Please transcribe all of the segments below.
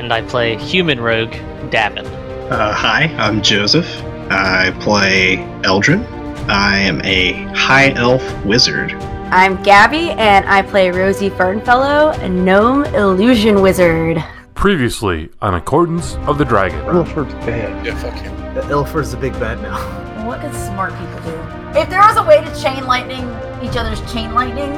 and I play human rogue Davin. Uh, hi, I'm Joseph. I play Eldrin. I am a high elf wizard. I'm Gabby, and I play Rosie Fernfellow, a gnome illusion wizard. Previously on Accordance of the Dragon. Illiford's bad. Yeah, fuck him. Ilford's the big bad now. What can smart people do? If there was a way to chain lightning each other's chain lightning,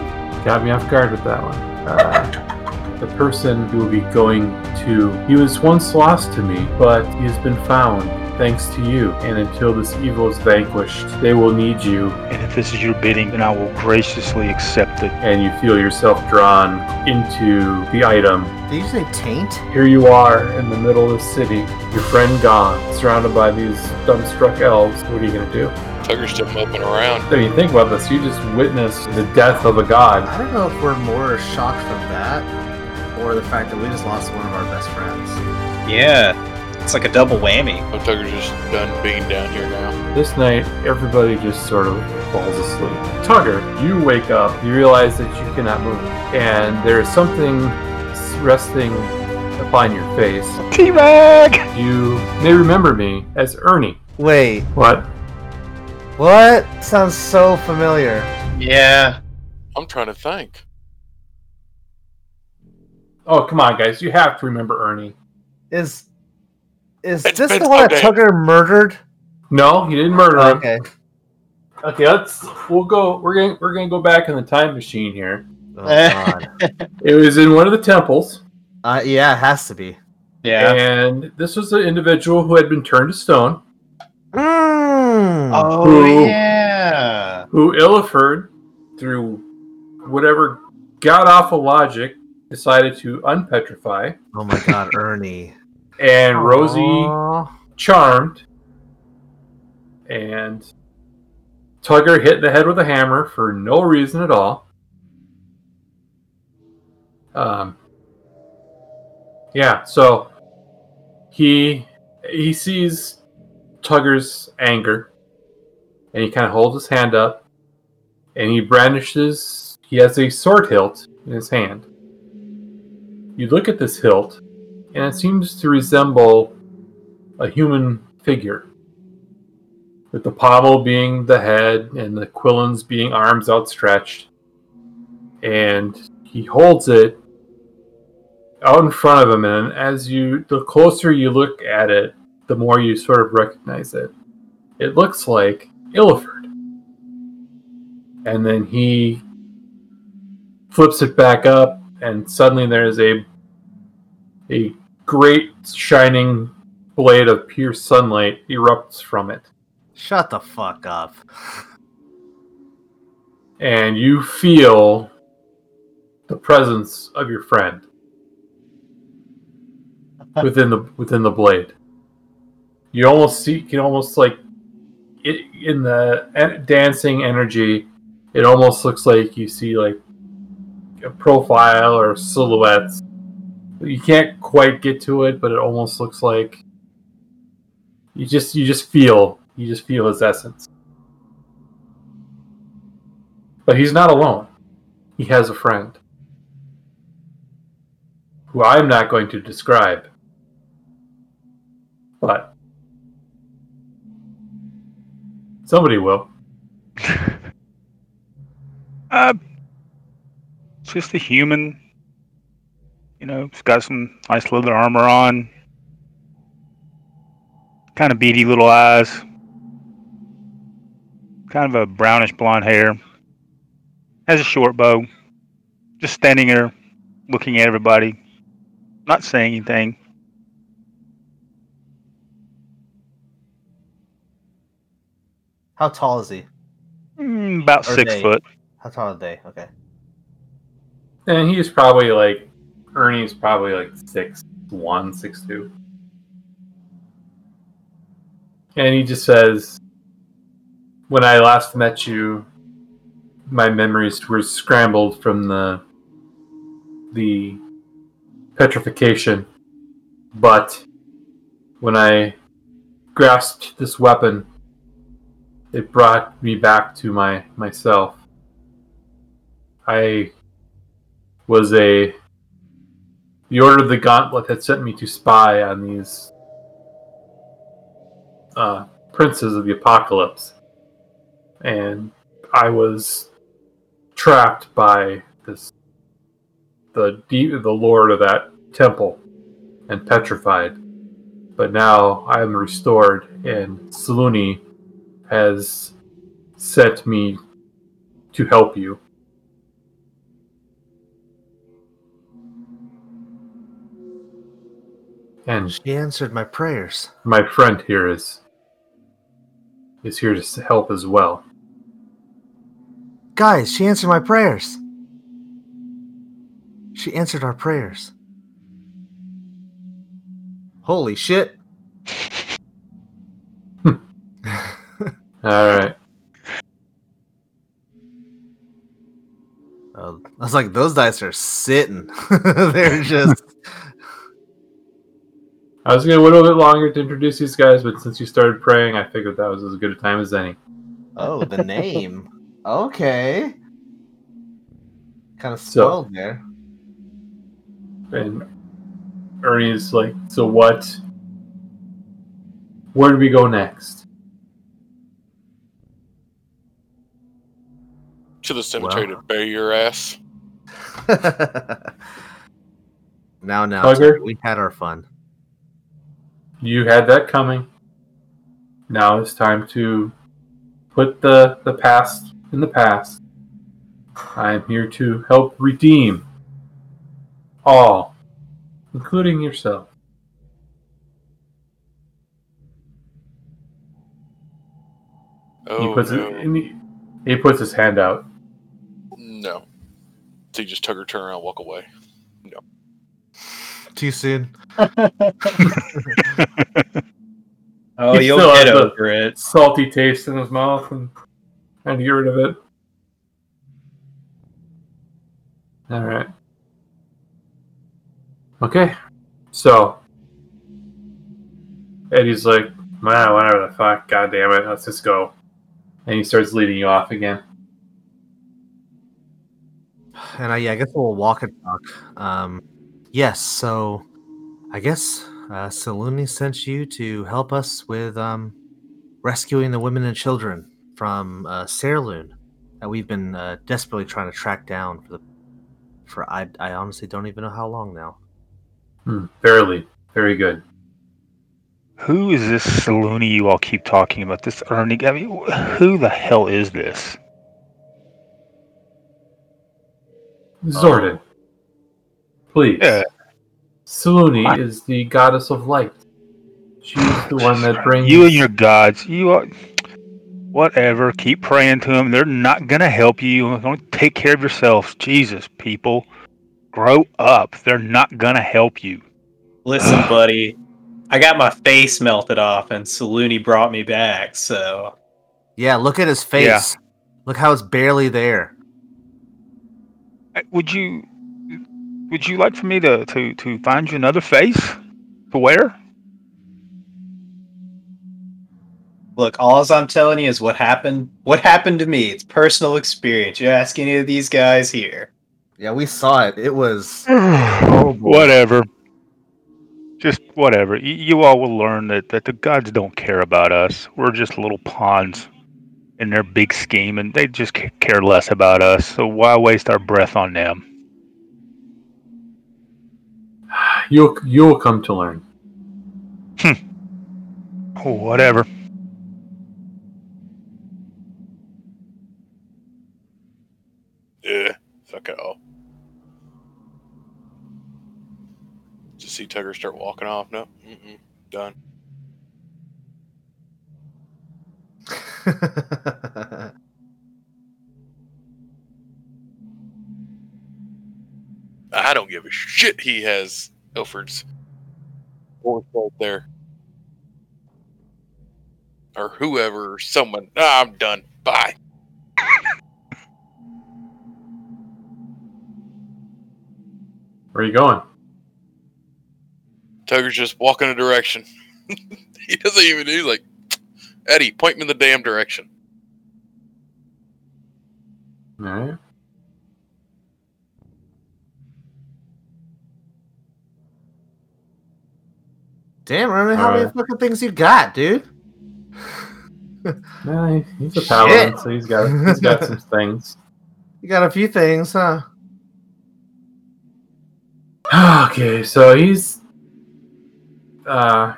got me off guard with that one. Uh, the person who will be going to, he was once lost to me, but he has been found thanks to you. And until this evil is vanquished, they will need you. And if this is your bidding, then I will graciously accept it. And you feel yourself drawn into the item. Did you say taint? Here you are in the middle of the city, your friend gone, surrounded by these dumbstruck elves. What are you going to do? Tugger's still moping around. I mean, think about this. You just witnessed the death of a god. I don't know if we're more shocked from that or the fact that we just lost one of our best friends. Yeah, it's like a double whammy. Oh, Tugger's just done being down here now. This night, everybody just sort of falls asleep. Tugger, you wake up, you realize that you cannot move, and there is something resting upon your face. T-Rag! You may remember me as Ernie. Wait, What? what? Sounds so familiar. Yeah. I'm trying to think. Oh, come on, guys. You have to remember Ernie. Is is It's this the one that so Tugger murdered? No, he didn't murder him. Okay. Okay, let's. We'll go. We're gonna. We're gonna go back in the time machine here. Oh, God. It was in one of the temples, uh, yeah, it has to be. Yeah. and this was an individual who had been turned to stone. Mm. Oh Who- yeah. who Illiford, through whatever god awful logic, decided to unpetrify, Oh my God, Ernie. and Rosie charmed, and Tugger hit the head with a hammer for no reason at all. Um, yeah, so he he sees Tugger's anger, and he kind of holds his hand up, and he brandishes. He has a sword hilt in his hand. You look at this hilt, and it seems to resemble a human figure, with the pommel being the head and the quillons being arms outstretched. And he holds it out in front of him, and as you, the closer you look at it, the more you sort of recognize it. It looks like Illiford. And then he flips it back up, and suddenly there's a a great shining blade of pure sunlight erupts from it. Shut the fuck up. And you feel the presence of your friend within the within the blade. You almost see, you can almost like it in the dancing energy. It almost looks like you see like profile or silhouettes. You can't quite get to it, but it almost looks like you just you just feel you just feel his essence. But he's not alone. He has a friend who I'm not going to describe. But somebody will. Uh, it's just a human. You know, he's got some nice leather armor on. Kind of beady little eyes. Kind of a brownish blonde hair. Has a short bow. Just standing there looking at everybody. Not saying anything. How tall is he? Mm, about Are six they- foot. How tall are they? Okay. And he's probably like Ernie's probably like six one, six two. and he just says, "When I last met you, my memories were scrambled from the the petrification, but when I grasped this weapon, it brought me back to my myself. I was a the Order of the Gauntlet had sent me to spy on these uh, princes of the apocalypse, and I was trapped by this the deep the lord of that temple and petrified. But now I am restored, and Saluni has sent me to help you. And She answered my prayers. my friend here is is here to help as well. Guys, she answered my prayers. She answered our prayers. Holy shit. All right. Uh, I was like, those dice are sitting. They're just. I was gonna wait a little bit longer to introduce these guys, but since you started praying, I figured that was as good a time as any. Oh, the name. okay. Kind of So- spoiled there. And Ernie's like, "So what? Where do we go next?" To the cemetery Well. to bury your ass. now, now, Tugger? Tugger, we had our fun. You had that coming. Now it's time to put the the past in the past. I am here to help redeem all, including yourself. he Oh puts no. it, he, he puts his hand out. no. So you just Tugger, turn around, walk away. Too soon. Oh, He you'll get over it. Salty taste in his mouth and trying to get rid of it. All right. Okay. So Eddie's like, man, whatever the fuck, god damn it, let's just go. And he starts leading you off again. And I, yeah, I guess we'll walk and talk. Um, yes, so I guess uh, Saluni sent you to help us with um, rescuing the women and children from uh, Sairloon that we've been uh, desperately trying to track down for the for I, I honestly don't even know how long now. Hmm, barely. Very good. Who is this Saluni you all keep talking about? This Ernie? I mean, who the hell is this? Zordon. Please. Yeah. Saluni What? is the goddess of light. She's the one that brings You and your gods, you are. Whatever. Keep praying to them. They're not gonna help you. Don't take care of yourselves. Jesus, people, grow up. They're not gonna help you. Listen, buddy, I got my face melted off, and Saluni brought me back. So Yeah, look at his face. Yeah. Look how it's barely there. Uh, Would you? Would you like for me to to to find you another face to wear? look, all I'm telling you is what happened. What happened to me? It's personal experience. You ask any of these guys here. Yeah, we saw it. It was oh, boy. whatever. Just whatever. You, you all will learn that, that the gods don't care about us. We're just little pawns in their big scheme, and they just ca- care less about us. So why waste our breath on them? You'll you'll come to learn. Hmm. Oh, whatever. Yeah. Fuck it all. Just see Tugger start walking off. No. Mm-mm. Done. I don't give a shit. He has Ilford's horse right there. or whoever, or someone. Ah, I'm done. Bye. Where are you going? Tugger's just walking a direction. he doesn't even. He's like, Eddie, point me in the damn direction. All right. Damn, Roman, how many fucking things you got, dude? Nah, he's a paladin, Shit. so he's got he's got some things. You got a few things, huh? okay, so he's uh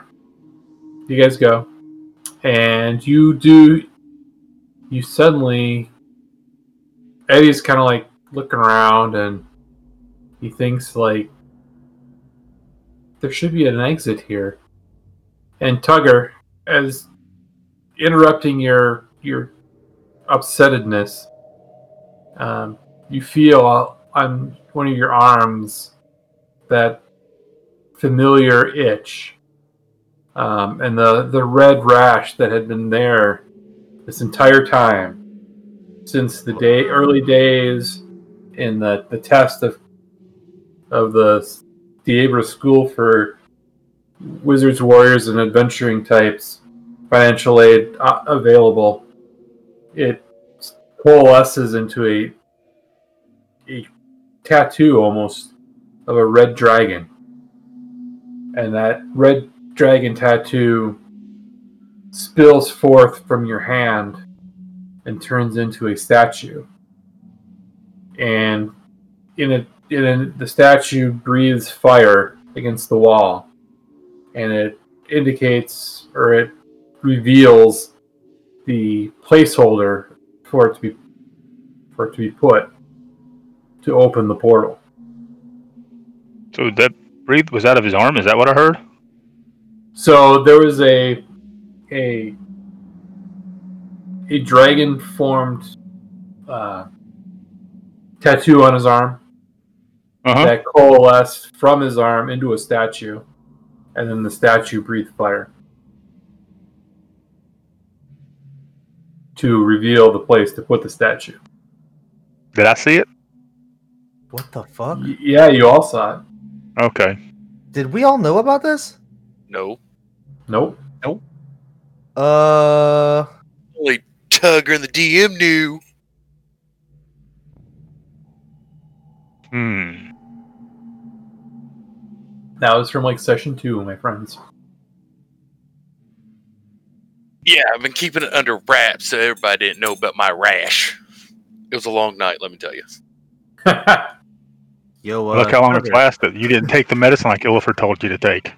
you guys go. And you do you suddenly Eddie's kinda like looking around and he thinks like there should be an exit here. And Tugger, as interrupting your your upsettedness, um, you feel on one of your arms that familiar itch um, and the, the red rash that had been there this entire time since the day early days in the, the test of of the Diabra School for Wizards, Warriors, and Adventuring types financial aid uh, available. It coalesces into a a tattoo almost of a red dragon. And that red dragon tattoo spills forth from your hand and turns into a statue. And in it, it, the statue breathes fire against the wall, and it indicates or it reveals the placeholder for it to be for it to be put to open the portal. So that breathe was out of his arm. Is that what I heard? So there was a a a dragon formed uh, tattoo on his arm Uh-huh. that coalesced from his arm into a statue, and then the statue breathed fire to reveal the place to put the statue. Did I see it? What the fuck? Y- yeah, you all saw it. Okay. Did we all know about this? No. Nope. Uh, Only Tugger and the DM knew. Hmm. That was from like session two, my friends. Yeah, I've been keeping it under wraps so everybody didn't know about my rash. It was a long night, let me tell you. yo, uh, Look how long it's lasted. You didn't take the medicine like Illifer told you to take.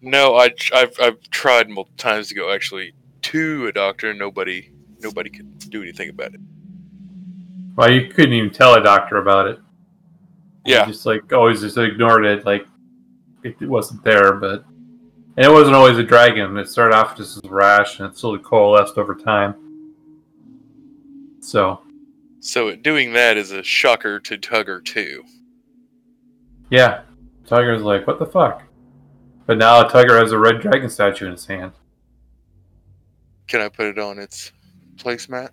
No, I, I've, I've tried multiple times to go actually to a doctor, and nobody nobody could do anything about it. well, you couldn't even tell a doctor about it. Yeah, You just like always just ignored it, like it, it wasn't there. But and it wasn't always a dragon. It started off just as a rash, and it slowly coalesced over time. So so doing that is a shocker to Tugger too. yeah, Tugger's like, what the fuck? But now Tugger has a red dragon statue in his hand. Can I put it on its placemat?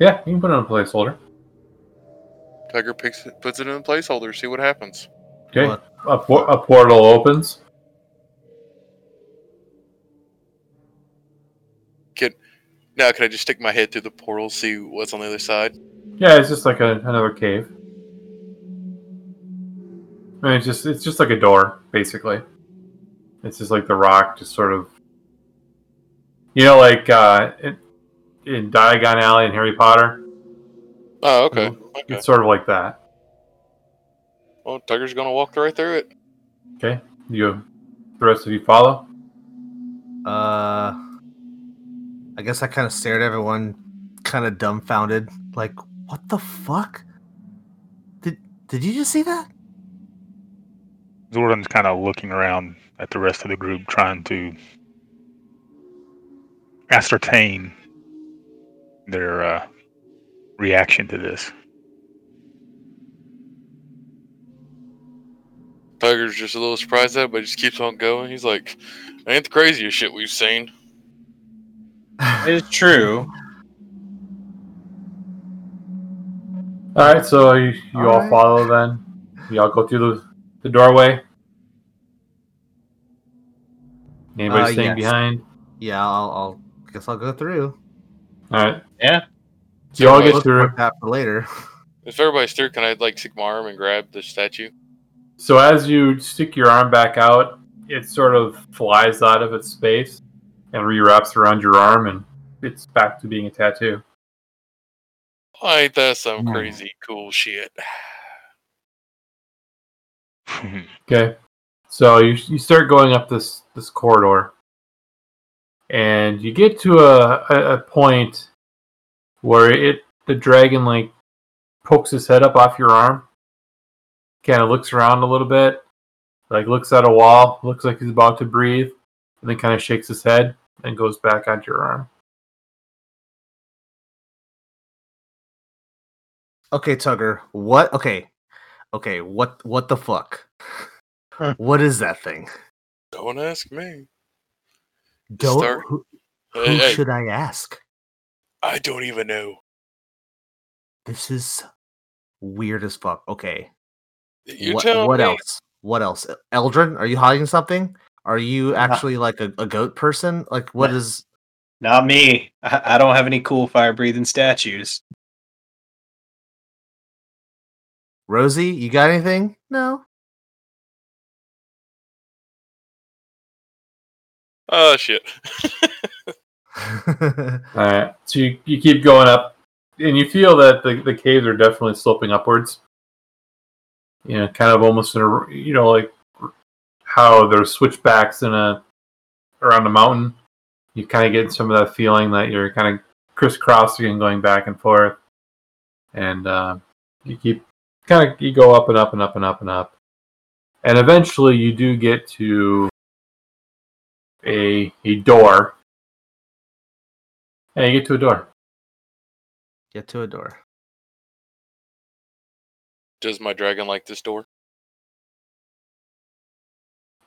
Yeah, you can put it on a placeholder. Tugger picks it, puts it in a placeholder. See what happens. Okay, What? A, por- a portal opens. Can now can I just stick my head through the portal, see what's on the other side? Yeah, it's just like a, another cave. I mean, it's just it's just like a door, basically. It's just like the rock, just sort of, you know, like uh, in, in Diagon Alley in Harry Potter. Oh, okay. Okay. It's sort of like that. Well, Tugger's gonna walk right through it. Okay, you, the rest of you follow. Uh, I guess I kind of stared at everyone, kind of dumbfounded, like, what the fuck? Did Did you just see that? Zordon's kind of looking around at the rest of the group, trying to ascertain their uh, reaction to this. Tugger's just a little surprised at it, but he just keeps on going. He's like, ain't the craziest shit we've seen. It's true. All right, so you, you all, All right. follow then. You all go through the, the doorway. Anybody Uh, staying yes. behind? Yeah, I'll, I'll guess I'll go through. All right. Yeah. So you all get through. Mark that for later. If everybody's through, can I like stick my arm and grab the statue? So as you stick your arm back out, it sort of flies out of its space and rewraps around your arm, and it's back to being a tattoo. Oh, ain't that some Hmm. crazy cool shit? Okay. So you you start going up this this corridor, and you get to a, a, a point where it the dragon like pokes his head up off your arm, kind of looks around a little bit, like looks at a wall, looks like he's about to breathe, and then kind of shakes his head and goes back onto your arm. Okay, Tugger. What? Okay, okay. What? What the fuck? Huh. What is that thing? Don't ask me. Don't. Start- Who, who Hey, hey, should I ask? I don't even know. This is weird as fuck. Okay. You what tell what me. else? What else? Eldrin, are you hiding something? Are you actually like a, a goat person? Like, what No. is? Not me. I, I don't have any cool fire breathing statues. Rosie, you got anything? No. Oh shit. All right. So you, you keep going up, and you feel that the, the caves are definitely sloping upwards. You know, kind of almost in a you know like how there's switchbacks in a around a mountain. You kind of get some of that feeling that you're kind of crisscrossing and going back and forth, and uh, you keep kind of you go up and up and up and up and up, and eventually you do get to a a door and you get to a door. Get to a door. Does my dragon like this door?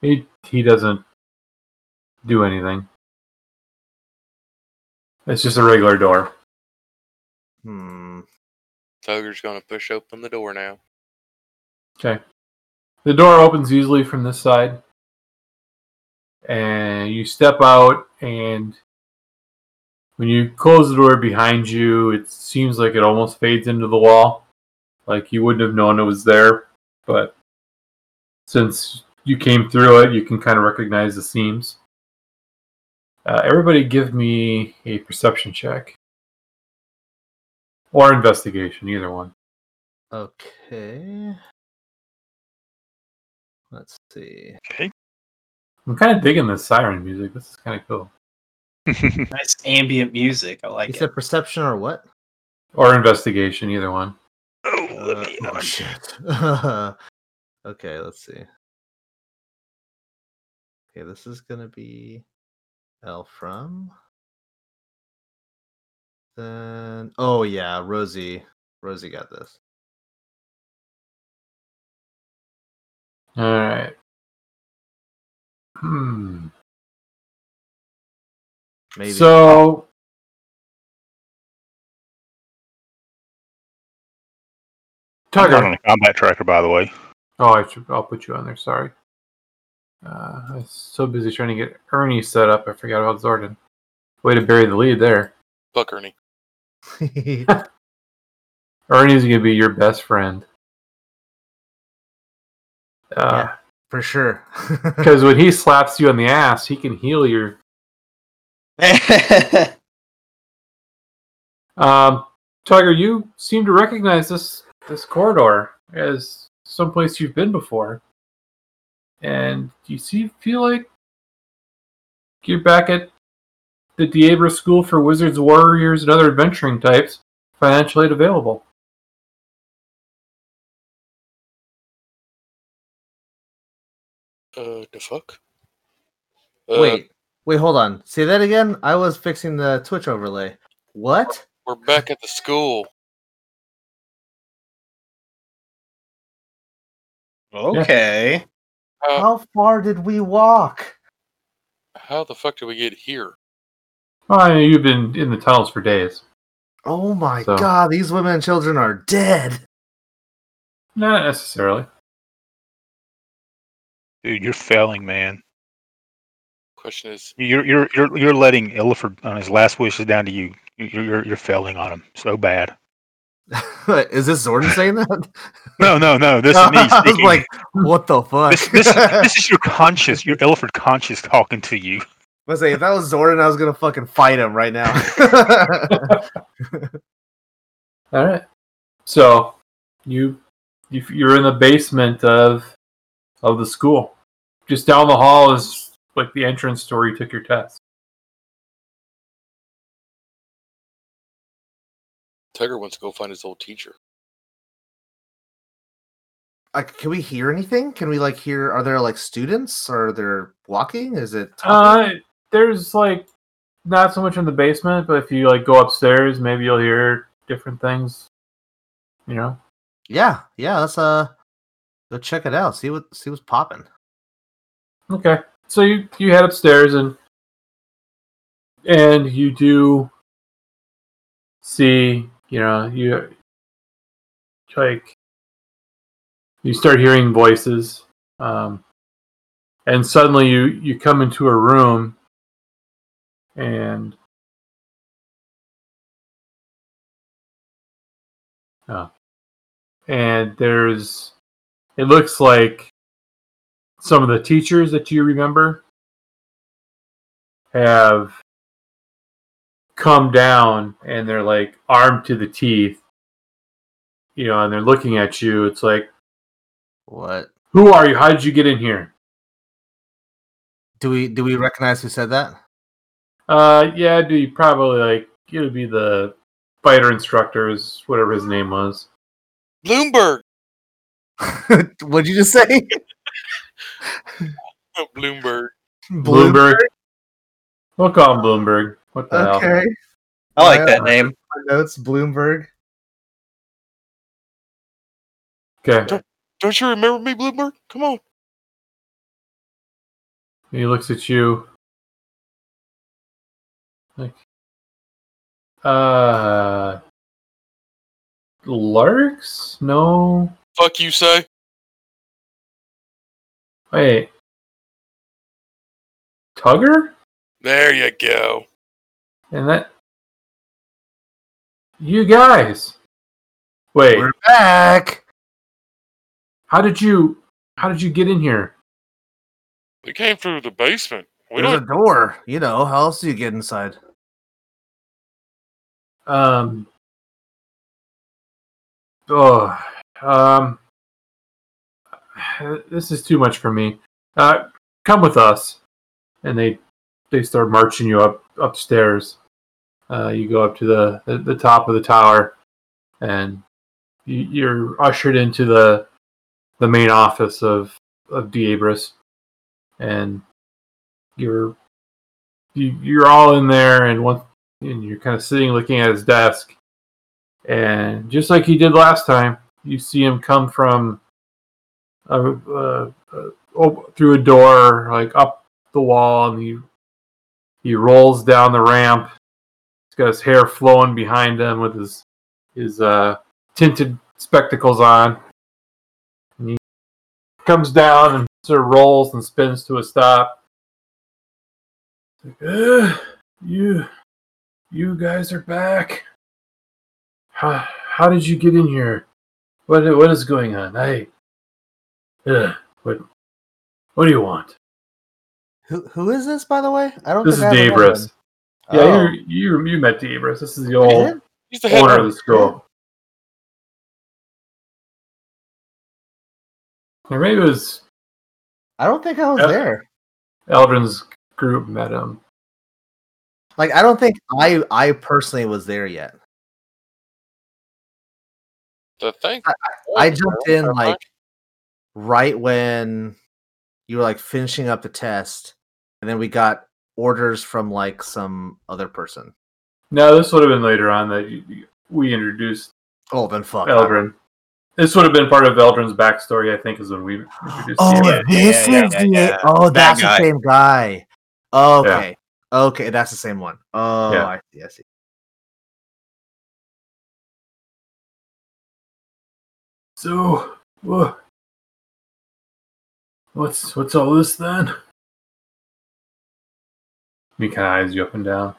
He he doesn't do anything. It's just a regular door. Hmm. Tugger's gonna push open the door now. Okay. The door opens easily from this side. And you step out and when you close the door behind you, it seems like it almost fades into the wall. Like you wouldn't have known it was there, but since you came through it, you can kind of recognize the seams. Uh, everybody give me a perception check. Or investigation, either one. Okay. Let's see. Okay. I'm kind of digging this siren music. This is kind of cool. Nice ambient music. I like it. Is it. said perception or what? Or investigation, either one. Uh, oh shit. okay, let's see. Okay, this is gonna be Elfram. Then oh yeah, Rosie. Rosie got this. All right. Hmm. Maybe. So I'm not on Tugger. a combat tracker, by the way. Oh, I should. I'll put you on there. Sorry. Uh, I was so busy trying to get Ernie set up, I forgot about Zordon. Way to bury the lead there. Fuck Ernie. Ernie's gonna be your best friend. Uh, Yeah. For sure. because when he slaps you on the ass, he can heal your. Um, Tugger, you seem to recognize this this corridor as someplace you've been before, and you see feel like you're back at the Diablo School for Wizards, Warriors, and other adventuring types. Financial aid available. Uh, the fuck? Uh, wait, wait, hold on. Say that again. I was fixing the Twitch overlay. What? We're back at the school. Okay. How, How far did we walk? how the fuck did we get here? Well, I mean, you've been in the tunnels for days. Oh my So- god, these women and children are dead. Not necessarily. Dude, you're failing, man. Question is, You're you're you're you're letting Illiford on uh, his last wishes down to you. You're you're, you're failing on him so bad. Is this Zordon saying that? No, no, no. This is me I was like, what the fuck? this, this, this is your conscious, your Illiford conscious talking to you. Let's say if that was Zordon, I was gonna fucking fight him right now. All right. So you, you you're in the basement of of the school. Just down the hall is like the entrance to where you took your test. Tugger wants to go find his old teacher. like, can we hear anything? Can we like hear? Are there like students? Are there walking? Is it? Uh, there's like not so much in the basement, but if you like go upstairs, maybe you'll hear different things. You know. yeah, yeah. Let's uh go check it out. See what see what's popping. Okay. So you you head upstairs and and you do see, you know, you like you start hearing voices um and suddenly you you come into a room and oh, and there's it looks like some of the teachers that you remember have come down and they're like armed to the teeth you know and they're looking at you it's like What who are you how did you get in here do we do we recognize who said that? uh yeah do you probably like it would be the fighter instructors whatever his name was Bloomberg. What'd you just say? Bloomberg. bloomberg we'll call him bloomberg what the hell Okay. I like Yeah. that name. My notes, Bloomberg. okay Don't you remember me, Bloomberg? Come on. he looks at you like uh larks no Fuck you, say. wait tugger There you go. And that you guys wait We're back. how did you how did you get in here We came through the basement. We There's a don't. door. You know, how else do you get inside? um oh um this is too much for me uh come with us and they they start marching you up upstairs. Uh you go up to the the, the top of the tower and you, you're ushered into the the main office of of Diabris. And you're you, you're all in there and one and you're kind of sitting looking at his desk. And just like he did last time you see him come from a, uh, op- through a door like up the wall and he he rolls down the ramp he's got his hair flowing behind him with his his uh tinted spectacles on and he comes down and sort of rolls and spins to a stop like, "Uh, you you guys are back. How, how did you get in here? What what is going on? I uh, what what do you want? Who who is this, by the way? I don't. This is think I ever met Dabris. him. Yeah, Oh. you you you met Dabris. This is the old? He's the owner of of the school. Or maybe it was I don't think I was Yeah. there. Eldrin's group met him. Like, I don't think I I personally was there yet. The thing. I jumped in like right when you were like finishing up the test, and then we got orders from like some other person. No, this would have been later on that you, you- we introduced Oh, then fuck. Eldrin. This would have been part of Eldrin's backstory, I think, is when we introduced Oh, Dabris. this yeah, is yeah, the yeah. oh, That that's guy. the same guy. Okay, Okay, that's the same one. Oh, Yeah. I see. I see. So, wha- what's what's all this then? He kind of eyes you up and down.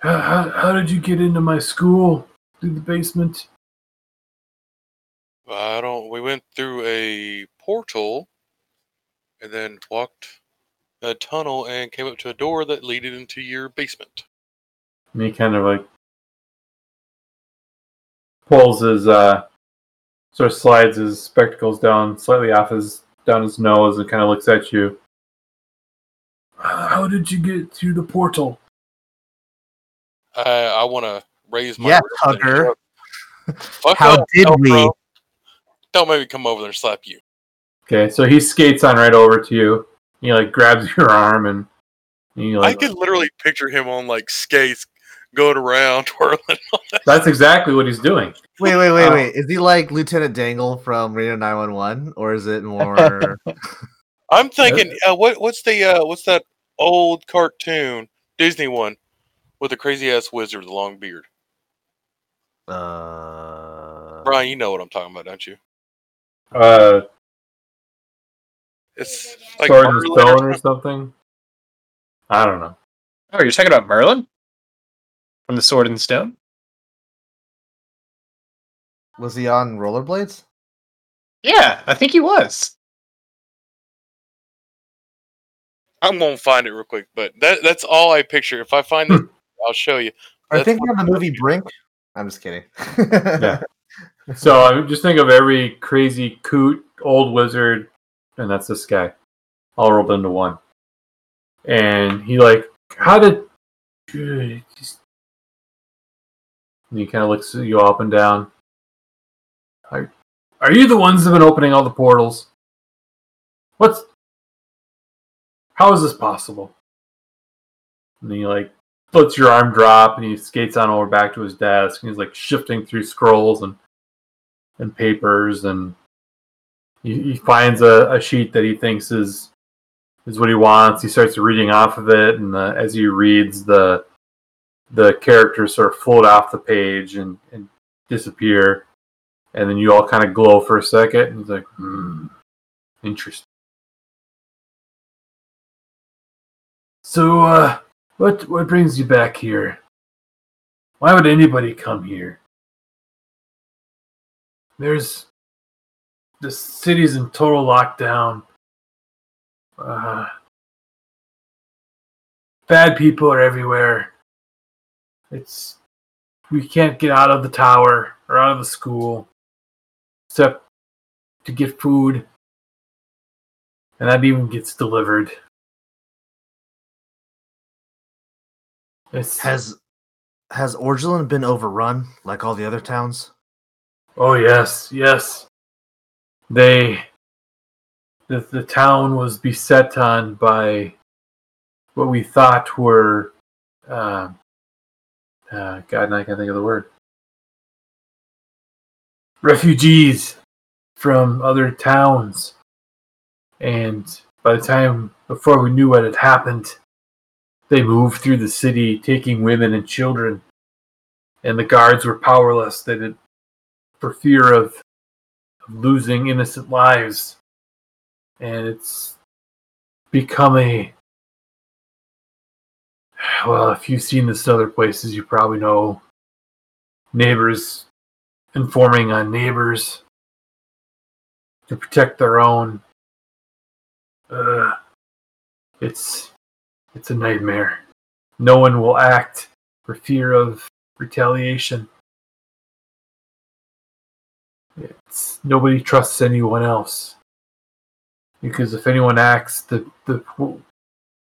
How, how, how did you get into my school through the basement? I don't. We went through a portal, and then walked a tunnel and came up to a door that leaded into your basement. And he kind of like pulls his uh sort of slides his spectacles down slightly off his down his nose and kind of looks at you. How did you get through the portal? I I want to raise my. Yeah, wrist Tugger. Fuck How up, did Elfro. we? Don't maybe come over there and slap you. Okay, so he skates on right over to you. He like grabs your arm and he I can literally picture him on like skates, going around twirling. all that. that's exactly what he's doing. Wait, wait, wait, Uh, wait. Is he like Lieutenant Dangle from Reno 911? Or is it more. I'm thinking, uh, what what's the uh, what's that old cartoon Disney one with the crazy ass wizard with the long beard? uh, Brian, you know what I'm talking about, don't you? Uh It's like Sword and Stone or something. something. I don't know. Oh, you're talking about Merlin from the Sword and Stone? Was he on rollerblades? Yeah, I think he was. I'm gonna find it real quick, but that that's all I picture. If I find it, hmm. I'll show you. I think what- of the movie Brink. I'm just kidding. Yeah. So I just think of every crazy coot old wizard, and that's this guy, all rolled into one. And he like, how did? And he kind of looks at you up and down. Are, are you the ones that have been opening all the portals? What's? How is this possible? And he like lets your arm drop, and he skates on over back to his desk, and he's like shifting through scrolls and and papers and he, he finds a, a sheet that he thinks is is what he wants. He starts reading off of it, and the, as he reads, the the characters sort of float off the page and, and disappear, and then you all kind of glow for a second. And he's like, "Hmm, interesting." So, uh, what what brings you back here? Why would anybody come here? There's the city's in total lockdown. Uh, bad people are everywhere. It's we can't get out of the tower or out of the school except to get food, and that even gets delivered. It's, Has has Orgelin been overrun like all the other towns? Oh yes, yes. They the the town was beset on by what we thought were uh, uh God, I can't think of the word. Refugees from other towns. And by the time before we knew what had happened, they moved through the city taking women and children. And the guards were powerless. They did for fear of, losing innocent lives. And it's become a. Well, if you've seen this in other places, you probably know neighbors informing on neighbors to protect their own. Uh, it's it's a nightmare. No one will act for fear of retaliation. It's nobody trusts anyone else because if anyone acts, the the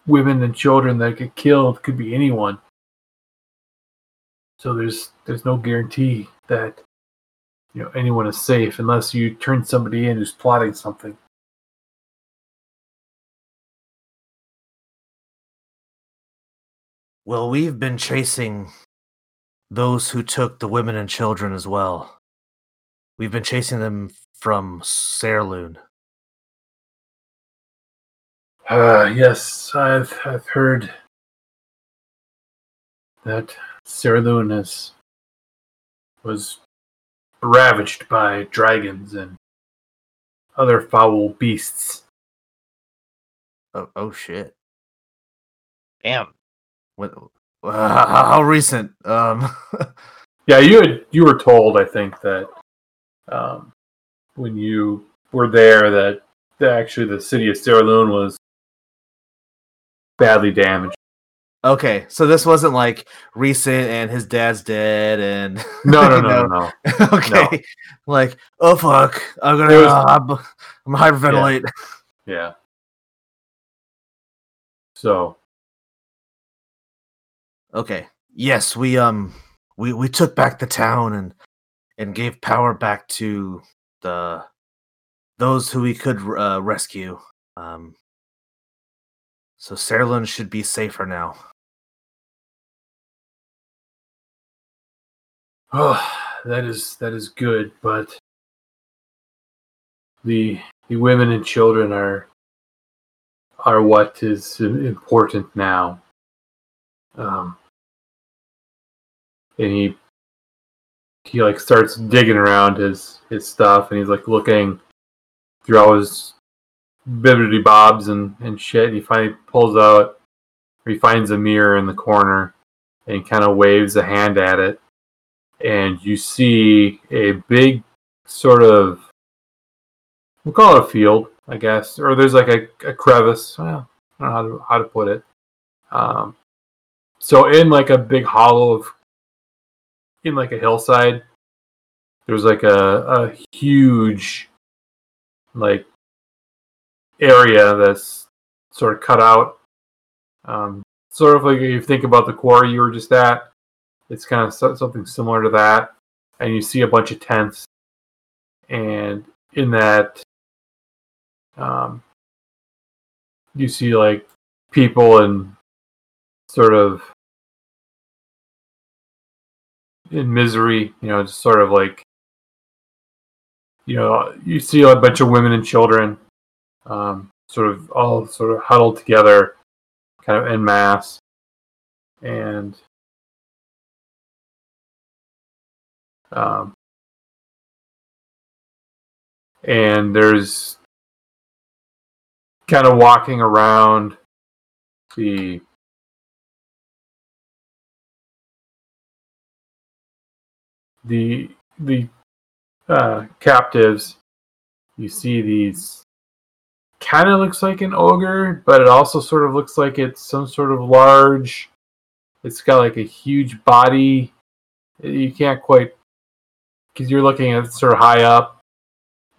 women and children that get killed could be anyone. So there's there's no guarantee that you know anyone is safe unless you turn somebody in who's plotting something. Well, we've been chasing those who took the women and children as well. We've been chasing them from Sairloon. Uh, yes, I've I've heard that Sarah Lunas was ravaged by dragons and other foul beasts. Oh, oh shit. Damn. What? Uh, how, how recent? Um. Yeah, you had you were told, I think, that um, when you were there, that, that actually the city of Lune was badly damaged. okay, so this wasn't like recent and his dad's dead and No, no, you no, no, no. okay, like oh fuck, I'm gonna was- uh, I'm, I'm hyperventilate. Yeah. So Okay. Yes, we um we we took back the town and and gave power back to the those who we could uh, rescue. Um so Serlin should be safer now. Oh, that is that is good, but the the women and children are are what is important now. Um, and he he like starts digging around his his stuff, and he's like looking through all his bibbidi bobs and and shit. And he finally pulls out, he finds a mirror in the corner, and kind of waves a hand at it and you see a big sort of we'll call it a field, I guess, or there's like a, a crevice. Well, I don't know how to, how to put it. Um, so in like a big hollow of in like a hillside, there's like a, a huge like area that's sort of cut out. Um, sort of like if you think about the quarry you were just at, it's kind of something similar to that. And you see a bunch of tents, and in that, um, you see like people and sort of in misery, you know, just sort of like, you know, you see a bunch of women and children, um, sort of all sort of huddled together, kind of en masse, and um, and there's kind of walking around the the the uh, captives. You see these kind of looks like an ogre, but it also sort of looks like it's some sort of large. It's got like a huge body. You can't quite because you're looking at sort of high up,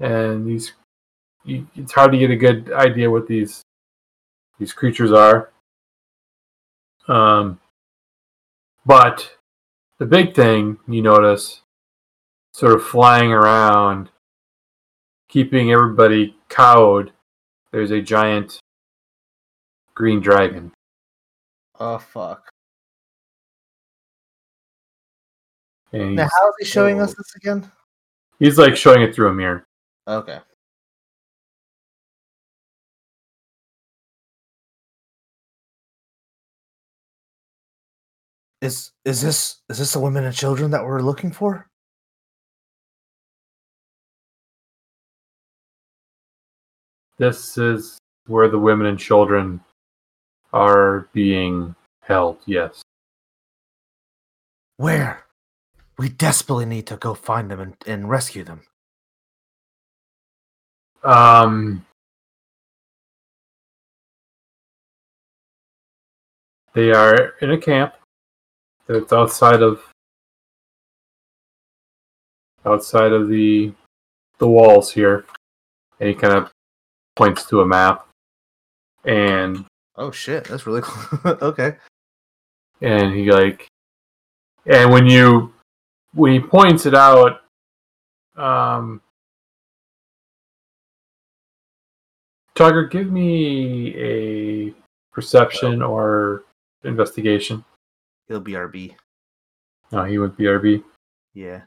and these you, it's hard to get a good idea what these these creatures are. Um, but the big thing you notice, sort of flying around, keeping everybody cowed. There's a giant green dragon. Oh fuck. And Now how is he showing us this again? he's like showing it through a mirror. Okay. Is is this is this the women and children that we're looking for? This is where the women and children are being held, yes. Where? We desperately need to go find them and, and rescue them. Um, they are in a camp that's outside of outside of the the walls here, and he kind of points to a map, and Oh shit, that's really cool. okay. and he like, and when you when he points it out, um, Tugger, give me a perception or investigation. He'll be RB. No, oh, he would BRB. Yeah.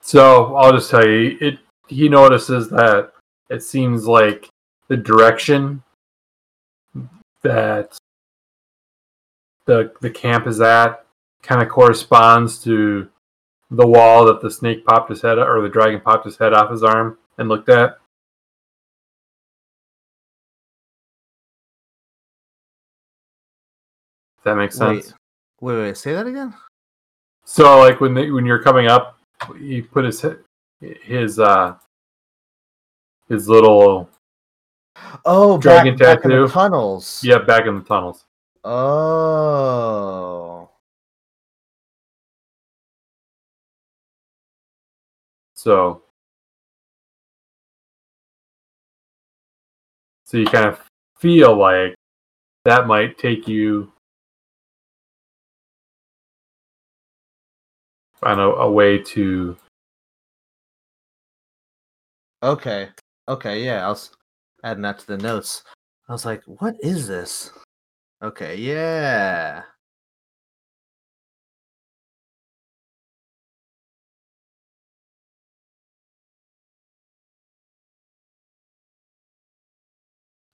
So I'll just tell you, it. He notices that it seems like the direction that the the camp is at kind of corresponds to the wall that the snake popped his head or the dragon popped his head off his arm and looked at. That makes sense? Wait, wait, wait. Say that again. So like when they, when you're coming up, he put his his uh his little Oh, Dragon back, back in the tattoo. tunnels. yeah back in the tunnels. Oh. So so you kind of feel like that might take you on a, a way to Okay. Okay. Yeah, I was adding that to the notes. I was like, "What is this?" Okay. Yeah.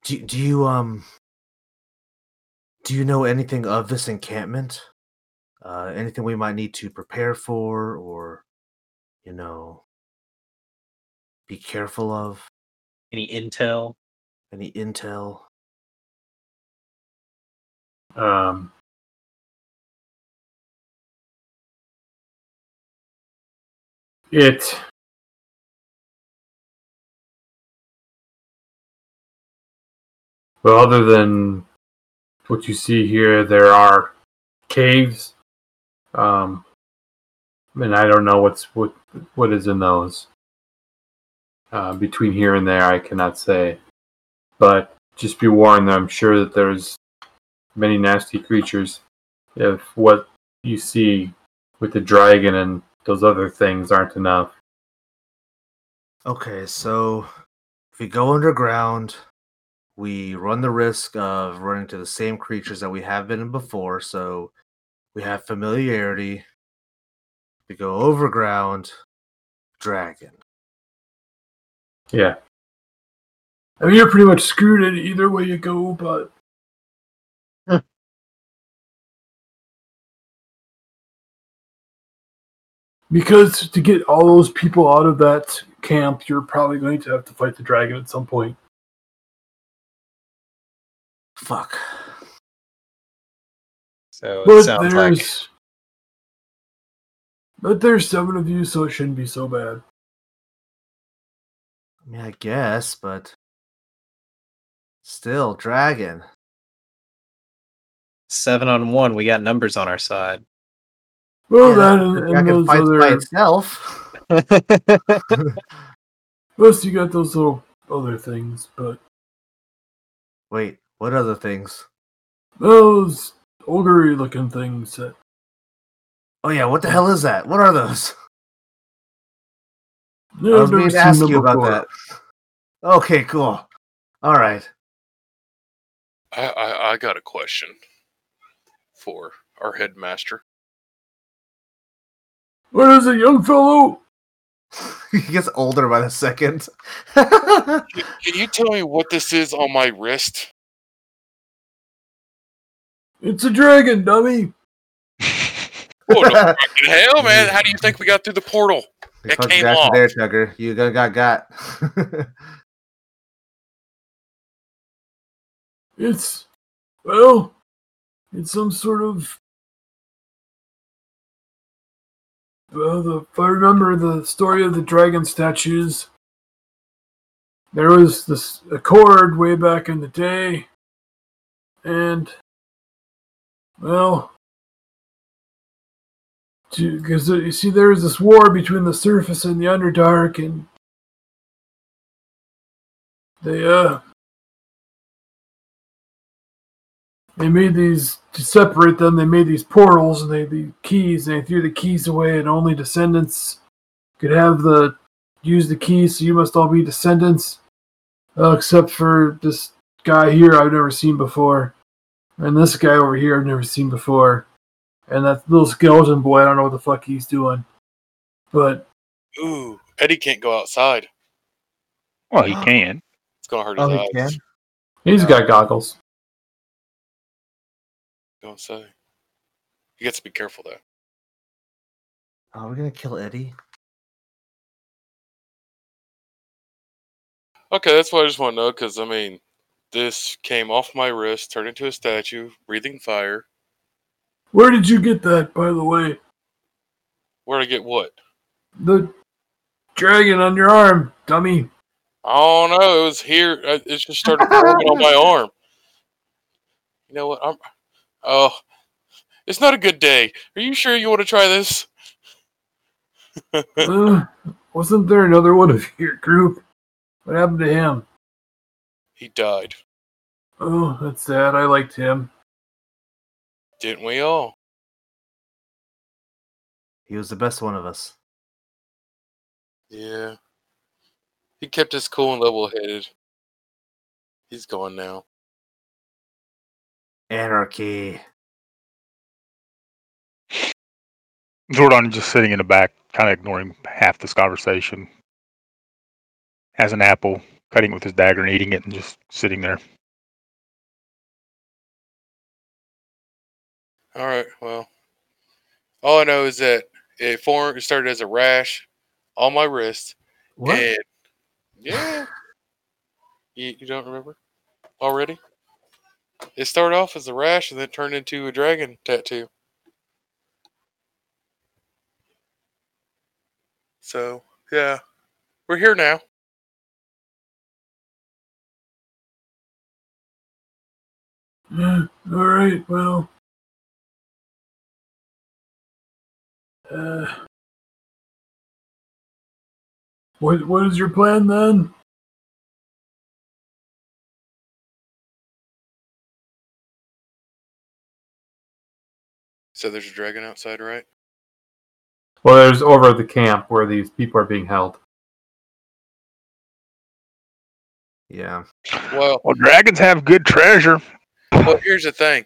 Do do you um do you know anything of this encampment? Uh, anything we might need to prepare for, or you know, be careful of? Any intel? Any intel? um it well other than what you see here there are caves um and i don't know what's what what is in those. Uh, between here and there i cannot say. But just be warned that i'm sure that there's many nasty creatures. If what you see with the dragon and those other things aren't enough. Okay, so if we go underground, we run the risk of running to the same creatures that we have been before, so we have familiarity. If we go overground, dragon. Yeah. I mean, you're pretty much screwed in either way you go, but. Because to get all those people out of that camp, you're probably going to have to fight the dragon at some point. Fuck. So it But sounds there's. like But there's seven of you, so it shouldn't be so bad. I mean, I guess, but still, dragon. seven on one. We got numbers on our side. Well, Yeah, that the and, and dragon those fights by other. itself. Plus, you got those little other things, but Wait, what other things? those ogre looking things that Oh yeah, what the hell is that? What are those? Yeah, I was never meaning to ask you about before. that. Okay, cool. All right. I, I, I got a question for our headmaster. What is it, young fellow? he gets older by the second. Can you tell me what this is on my wrist? It's a dragon, dummy. Oh, no fucking hell, man! How do you think we got through the portal? You It came off. there, Tugger. You got got got. It's well, it's some sort of. Well, the, if I remember the story of the dragon statues, there was this accord way back in the day, and well, because you see, there was this war between the surface and the underdark, and they uh they made these to separate them. They made these portals and they the keys. And they threw the keys away, and only descendants could have the use the keys. So you must all be descendants, uh, except for this guy here I've never seen before, and this guy over here I've never seen before, and that little skeleton boy. I don't know what the fuck he's doing, but Ooh, Eddie can't go outside. Well, he can. It's gonna hurt oh, his oh, eyes. he can. he's got goggles. Don't say. You got to be careful though. Oh, Are we gonna kill Eddie? Okay, that's what I just want to know because I mean, this came off my wrist, turned into a statue, breathing fire. Where did you get that, by the way? Where'd I get what? The dragon on your arm, dummy. Oh no, it was here. uh, It just started forming on my arm. You know what? I'm. Oh, it's not a good day. Are you sure you want to try this? Uh, wasn't there another one of your group? What happened to him? He died, Oh, that's sad. I liked him. didn't we all? He was the best one of us. Yeah. He kept us cool and level headed. He's gone now. Anarchy. Zordon just sitting in the back, kind of ignoring half this conversation. Has an apple, cutting it with his dagger and eating it, and just sitting there. All right. Well, all I know is that it formed. It started as a rash on my wrist. What? And yeah, you, you don't remember already? It started off as a rash and then turned into a dragon tattoo. So yeah, we're here now. Yeah, all right, well. Uh, what what is your plan then? So there's a dragon outside, right? Well, there's over at the camp where these people are being held. Yeah. Well, Well, dragons have good treasure. Well, here's the thing.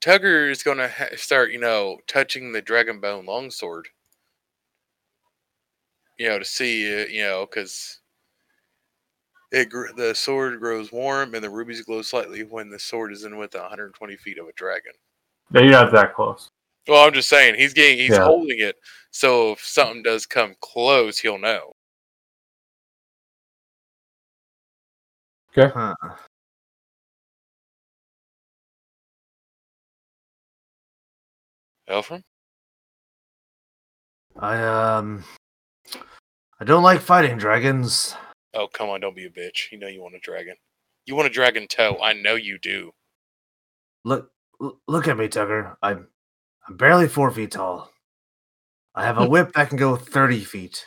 Tugger is going to ha- start, you know, touching the dragon bone longsword. You know, to see it, you know, because it gr- the sword grows warm and the rubies glow slightly when the sword is in with 120 feet of a dragon. No, you're not that close. Well, I'm just saying he's getting he's Yeah. holding it, so if something does come close, he'll know. Okay. Huh. Elfram? I um I don't like fighting dragons. Oh, come on, don't be a bitch. You know you want a dragon. You want a dragon toe. I know you do. Look look at me, Tugger. I'm I'm barely four feet tall. I have a whip that can go thirty feet.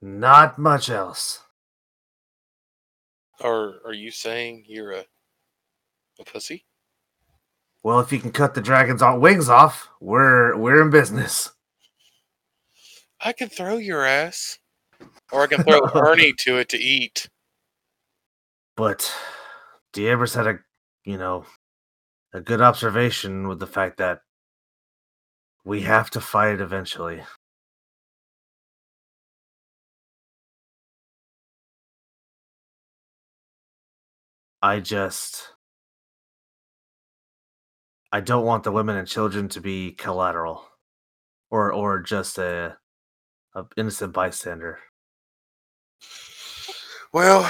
Not much else. Are are you saying you're a a pussy? Well, if you can cut the dragon's wings off, we're we're in business. I can throw your ass. Or I can throw Ernie to it to eat. But Diabers had a you know a good observation with the fact that we have to fight it eventually. I just I don't want the women and children to be collateral or or just a, a innocent bystander. Well,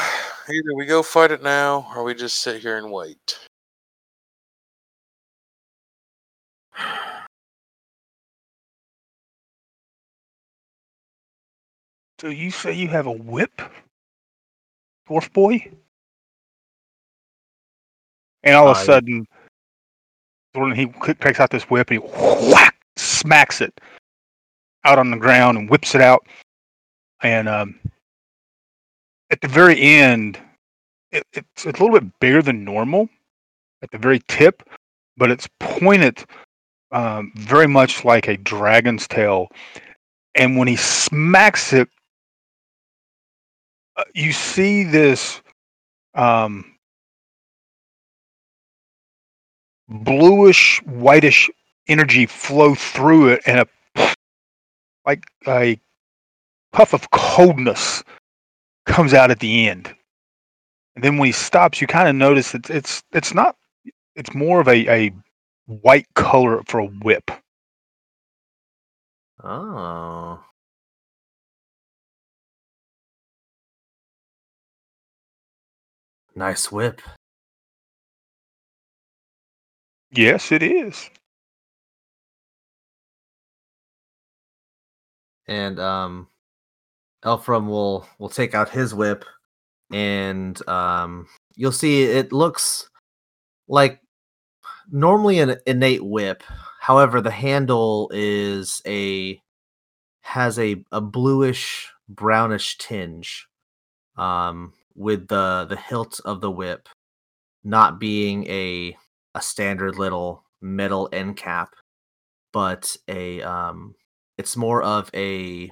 either we go fight it now or we just sit here and wait. So you say you have a whip, dwarf boy? And all of a sudden, when he takes out this whip and he whack smacks it out on the ground and whips it out. And um, at the very end, it, it's, it's a little bit bigger than normal at the very tip, but it's pointed um, very much like a dragon's tail. And when he smacks it, uh, you see this um, bluish whitish energy flow through it and a like a puff of coldness comes out at the end and then when he stops you kind of notice it's it's it's not it's more of a, a white color for a whip. Oh. Nice whip. Yes, it is. And um Elfram will will take out his whip and um you'll see it looks like normally an innate whip. However, the handle is a has a, a bluish brownish tinge um with the the hilt of the whip not being a a standard little metal end cap but a um it's more of a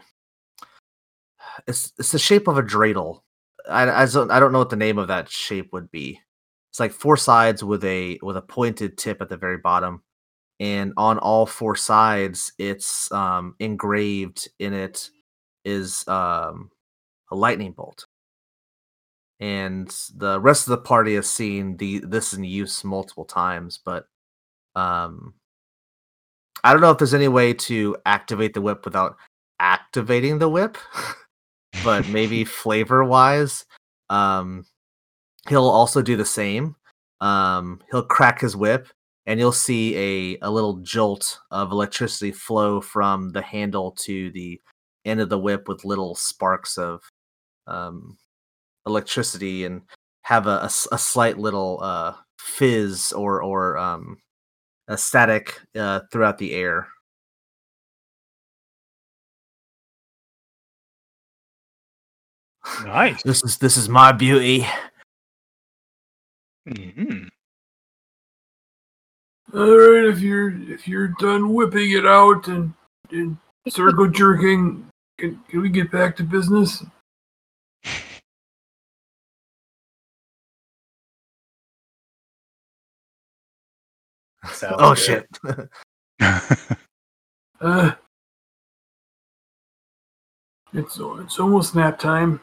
it's it's the shape of a dreidel. I, I don't I don't know what the name of that shape would be. It's like four sides with a with a pointed tip at the very bottom and on all four sides it's um engraved in it is um a lightning bolt and the rest of the party has seen the this in use multiple times but um i don't know if there's any way to activate the whip without activating the whip but maybe flavor wise um he'll also do the same. Um he'll crack his whip and you'll see a a little jolt of electricity flow from the handle to the end of the whip with little sparks of um electricity and have a a slight little uh, fizz or or um, a static uh, throughout the air. Nice. This is this is my beauty. hmm All right, if you're if you're done whipping it out and, and circle jerking, can, can we get back to business? Sounds oh good. shit! Uh, it's it's almost nap time.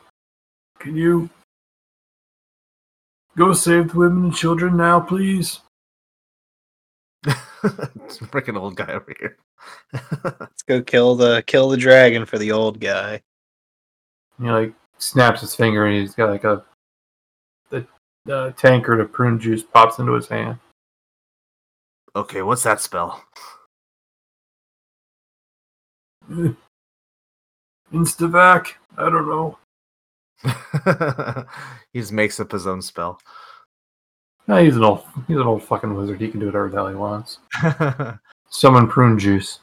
Can you go save the women and children now, please? it's a freaking old guy over here. Let's go kill the kill the dragon for the old guy. He like snaps his finger and he's got like a the uh, tankard of prune juice pops into his hand. Okay, what's that spell? Instavac? I don't know. he just makes up his own spell. Nah, he's an old he's an old fucking wizard. He can do whatever the hell he wants. Summon prune juice.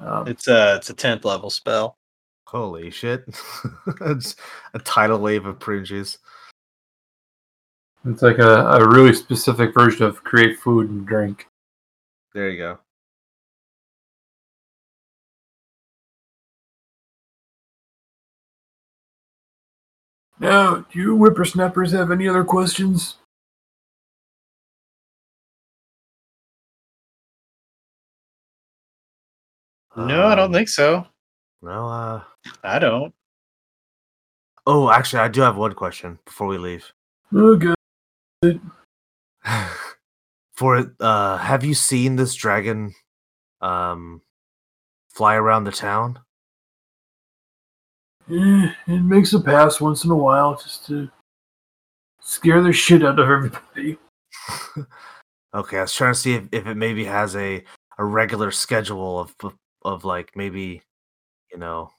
Um, It's a it's a tenth level spell. Holy shit! it's a tidal wave of prune juice. It's like a, a really specific version of create food and drink. There you go. Now, do you whippersnappers have any other questions? No, I don't think so. No, uh. I don't. Oh, actually, I do have one question before we leave. Okay. For uh, have you seen this dragon, um, fly around the town? Eh, it makes a pass once in a while just to scare the shit out of everybody. okay, I was trying to see if, if it maybe has a a regular schedule of of, of like maybe, you know,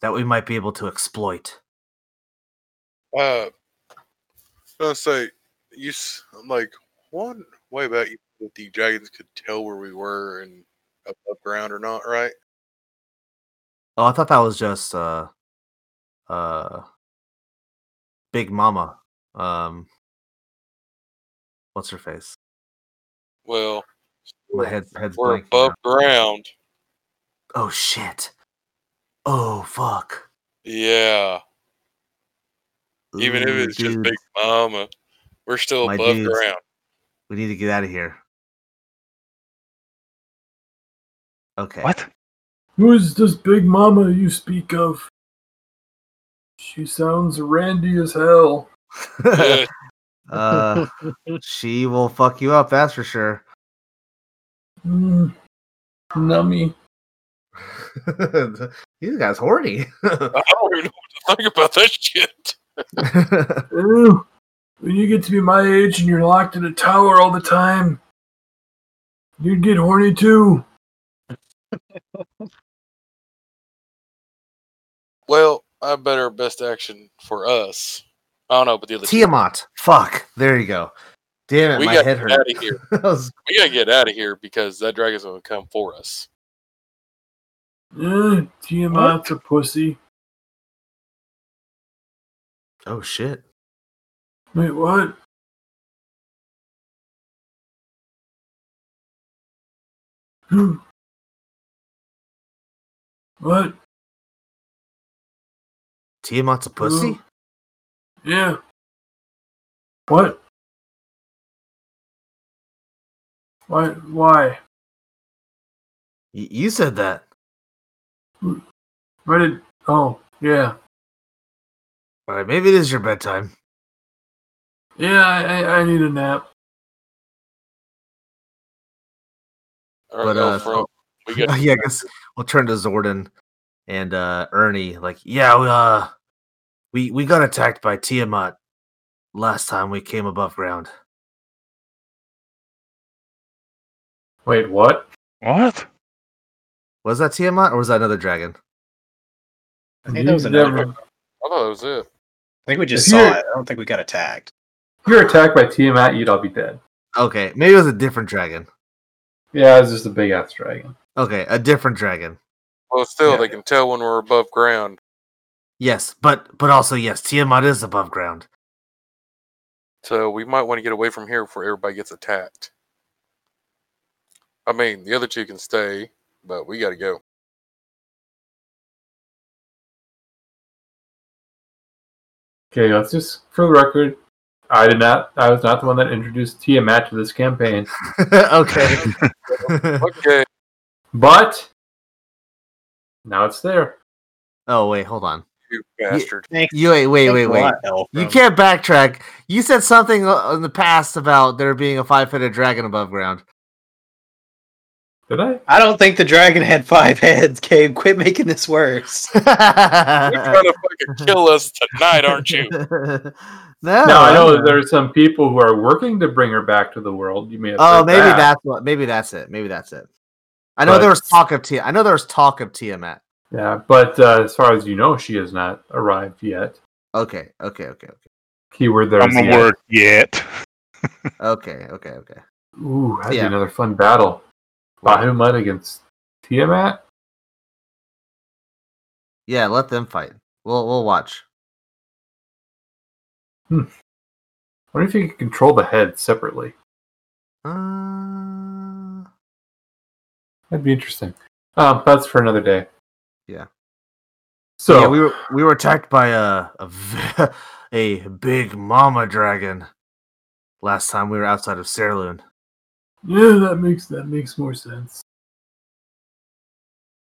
that we might be able to exploit. Uh, I was gonna say, you s- like one way back you said the dragons could tell where we were and above ground or not, right? Oh, I thought that was just uh, uh, Big Mama. Um, what's her face? Well, My head head's we're above now. ground. Oh shit! Oh fuck! Yeah, even if Ooh, it's just Big Mama, we're still My above dudes. ground. we need to get out of here. Okay. What? Who is this big mama you speak of? She sounds randy as hell. Uh, she will fuck you up. That's for sure. Mm, nummy. These guys horny. I don't even know what to think about that shit. Ooh, when you get to be my age and you're locked in a tower all the time, you'd get horny too. Well, I bet our best action for us. I don't know, but the other Tiamat. Fuck. There you go. Damn it, we my got head to hurt. get out of here. Was- We gotta get out of here because that dragon's gonna come for us. Uh, Tiamat's a pussy. oh shit. Wait, what? Hmm. what? Tiamat's a pussy? Yeah. What? Why? Why? Y- you said that. Why did? Oh, yeah. All right, maybe it is your bedtime. Yeah, I, I, I need a nap. All right, But, go uh, from. We got yeah, I guess we'll turn to Zordon and uh Ernie. Like, yeah, we, uh, we we got attacked by Tiamat last time we came above ground. Wait, what? What? Was that Tiamat or was that another dragon? I think that was another. never- I thought that was it. I think we just If saw it. I don't think we got attacked. If you're attacked by Tiamat, you'd all be dead. Okay, maybe it was a different dragon. Yeah, it was just a big ass dragon. Okay, a different dragon. Well, still, Yeah. they can tell when we're above ground. Yes, but but also yes, Tiamat is above ground. So we might want to get away from here before everybody gets attacked. I mean, the other two can stay, but we got to go. Okay, let's just for the record, I did not. I was not the one that introduced Tia Tiamat to this campaign, okay. Okay. but now it's there. oh wait, hold on. You bastard. Thanks. You wait, wait, wait, wait. You can't backtrack. You said something uh, in the past about there being a five-footed dragon above ground. Did I? I don't think the dragon had five heads, Gabe. Quit making this worse. You're trying to fucking kill us tonight, aren't you? no, No, I know that there are some people who are working to bring her back to the world. You may have. Oh, maybe that. that's what. Maybe that's it. Maybe that's it. I know But- there was talk of Tia. I know there was talk of Tiamat. Yeah, but uh, as far as you know, she has not arrived yet. Okay, okay, okay, okay, Keyword there. I'm is the yet. word yet. okay, okay, okay. Ooh, that'd Yeah. be another fun battle. Bahamut against Tiamat. Yeah, let them fight. We'll we'll watch. Hmm. wonder if you could control the head separately. Uh, That'd be interesting. Um, that's for another day. Yeah. So yeah, we were we were attacked by a a big mama dragon last time we were outside of Serloon. Yeah, that makes that makes more sense.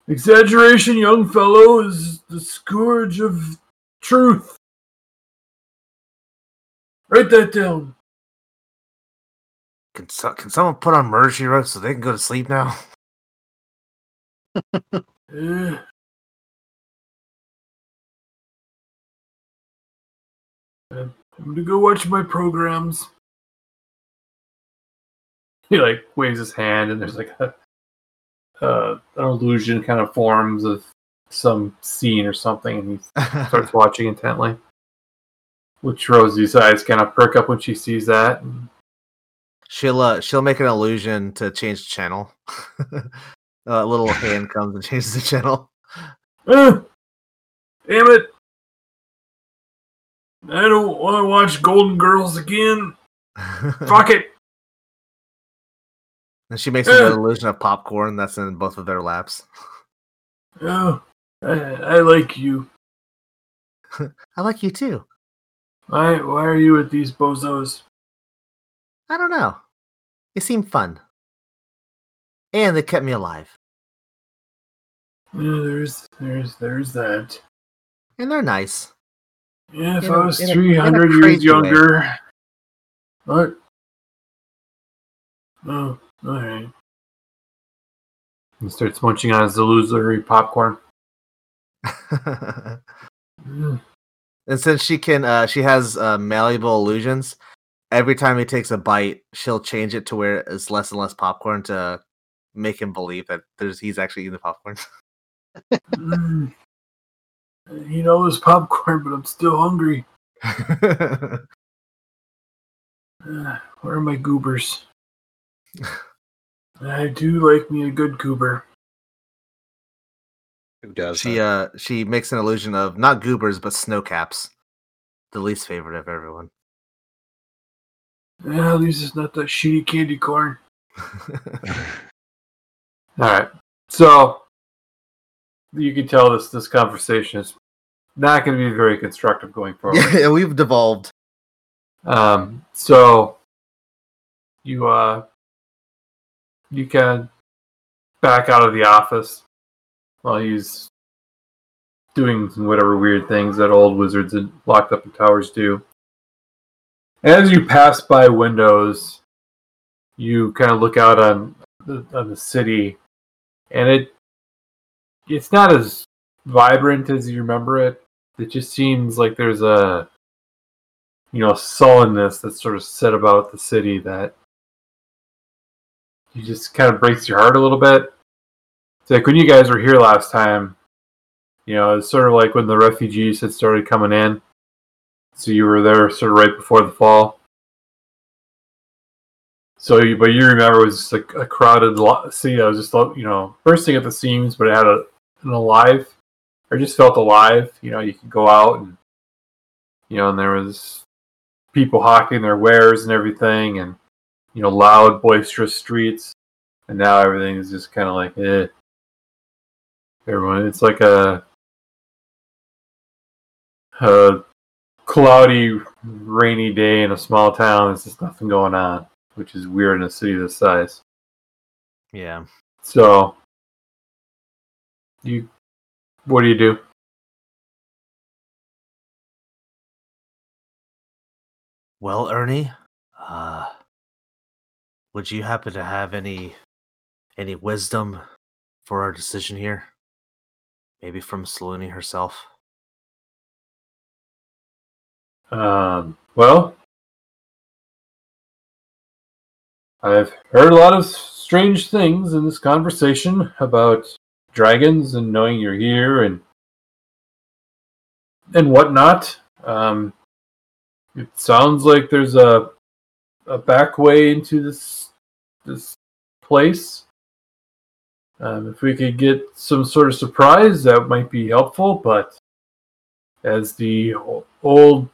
Exaggeration, young fellow, is the scourge of truth. Write that down. Can so, can someone put on murder she wrote so they can go to sleep now? Uh, I'm gonna go watch my programs. He like waves his hand, and there's like a uh, an illusion kind of forms of some scene or something, and he starts watching intently. Which Rosie's eyes kind of perk up when she sees that. and- She'll uh, she'll make an illusion to change the channel. a little hand comes and changes the channel. Ah, damn it! I don't want to watch Golden Girls again. Fuck it. And she makes an illusion of popcorn that's in both of their laps. Oh, I, I like you. I like you too. Why, why are you with these bozos? I don't know. It seemed fun. And they kept me alive. Yeah, there's, there's, there's that. And they're nice. Yeah, if In I was a- in a 300 years crazy way. younger, What? Oh, alright. He starts munching on his illusory popcorn. Mm. and since she can, uh, she has uh, malleable illusions. Every time he takes a bite, she'll change it to where it's less and less popcorn to make him believe that there's he's actually eating the popcorn. Mm. You know, it's popcorn, but I'm still hungry. Uh, where are my goobers? I do like me a good goober. Who does? she uh she makes an illusion of not goobers but Sno-Caps, the least favorite of everyone. Yeah, at least it's not that shitty candy corn. All right. So you can tell this this conversation is not going to be very constructive going forward. yeah, we've devolved. Um, so you uh you can back out of the office while he's doing some whatever weird things that old wizards and locked up in towers do. As you pass by windows, you kind of look out on the, on the city, and it it's not as vibrant as you remember it. It just seems like there's a you know sullenness that's sort of set about the city that you just kind of breaks your heart a little bit. It's like when you guys were here last time, you know, it's sort of like when the refugees had started coming in. So you were there sort of right before the fall. So, but you remember it was just like a crowded lo- city. I was just, you know, bursting at the seams, but it had a, an alive, or just felt alive. You know, you could go out and, you know, and there was people hawking their wares and everything, and you know, loud, boisterous streets. And now everything is just kind of like, eh. Everyone, it's like a, a cloudy, rainy day in a small town. There's just nothing going on, which is weird in a city this size. Yeah. So, you, what do you do? Well, Ernie, would you happen to have any any wisdom for our decision here? Maybe from Saluni herself. Um, well, I've heard a lot of strange things in this conversation about dragons and knowing you're here and and whatnot. Um, it sounds like there's a a back way into this this place. Um, if we could get some sort of surprise, that might be helpful. But as the old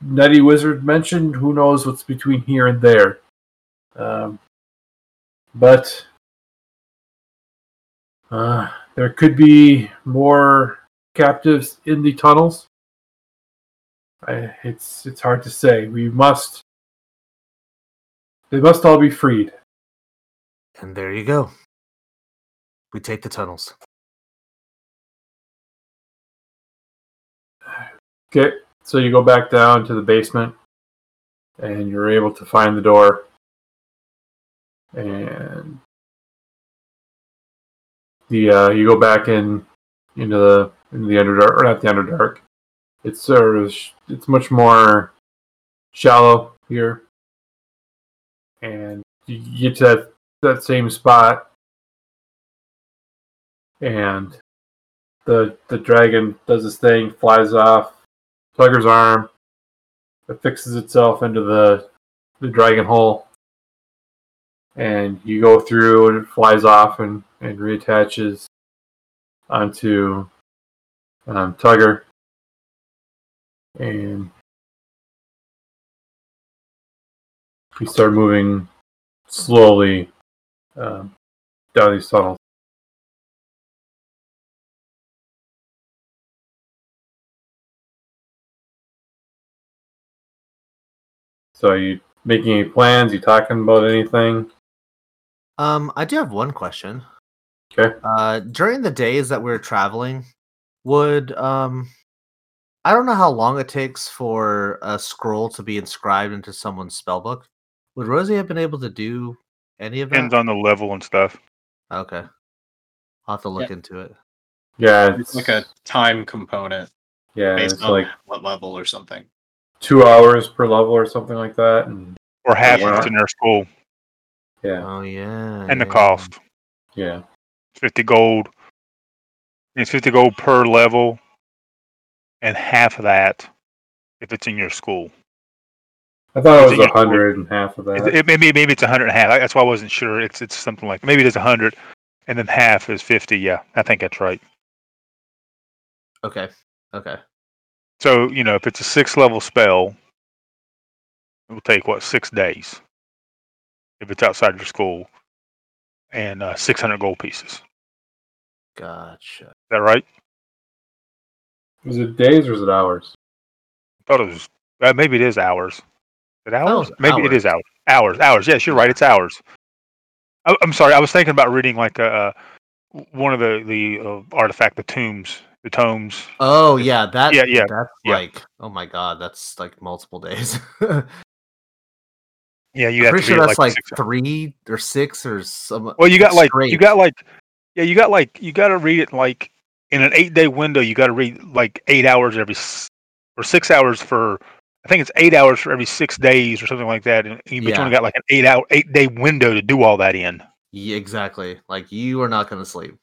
nutty wizard mentioned, who knows what's between here and there. Um, but uh, there could be more captives in the tunnels. I, it's it's hard to say. We must. They must all be freed. And there you go. We take the tunnels. Okay, so you go back down to the basement, and you're able to find the door. And the uh, you go back in into the into the underdark, or not the underdark. It's sort of it's much more shallow here, and you get to that that same spot, and the the dragon does this thing, flies off Tugger's arm, it fixes itself into the the dragon hole, and you go through and it flies off and and reattaches onto um, Tugger, and we start moving slowly down these tunnels. So, are you making any plans? You talking about anything? Um, I do have one question. Okay. Uh, during the days that we are traveling, would um, I don't know how long it takes for a scroll to be inscribed into someone's spellbook. Would Rosie have been able to do any of that? Depends on the level and stuff. Okay. I'll have to look into it. Yeah, It's like a time component yeah, based it's on like what level or something. two hours per level or something like that. And Or half Yeah. it's in their school. yeah, Oh yeah. And the yeah. cost. yeah. 50 gold. It's 50 gold per level. And half of that if it's in your school. I thought it it was a hundred and half of It, that. it- maybe maybe it's a hundred and a half. That's why I wasn't sure. It's it's something like maybe it is a hundred, and then half is fifty. Yeah, I think that's right. Okay. Okay. So you know, if it's a six level spell, it will take what six days. If it's outside your school, and uh, six hundred gold pieces. Is Gotcha. that right? Was it days or was it hours? I thought it was. Uh, maybe it is hours. It hours? was maybe it is hours. Hours. Hours. Yes, you're right. It's hours. I, I'm sorry. I was thinking about reading like uh, one of the the uh, artifact, the tombs, the tomes. Oh yeah, that Yeah, yeah, that's yeah. like oh my god, that's like multiple days. Yeah, you I'm have pretty sure that's like, like, three or six or some. Well, you got like you got like yeah, you got like you got to read it like in an eight day window. You got to read like eight hours every or six hours for. I think it's eight hours for every six days or something like that. And, you Yeah. only got like an eight hour, eight day window to do all that in. Yeah, exactly. Like you are not going to sleep.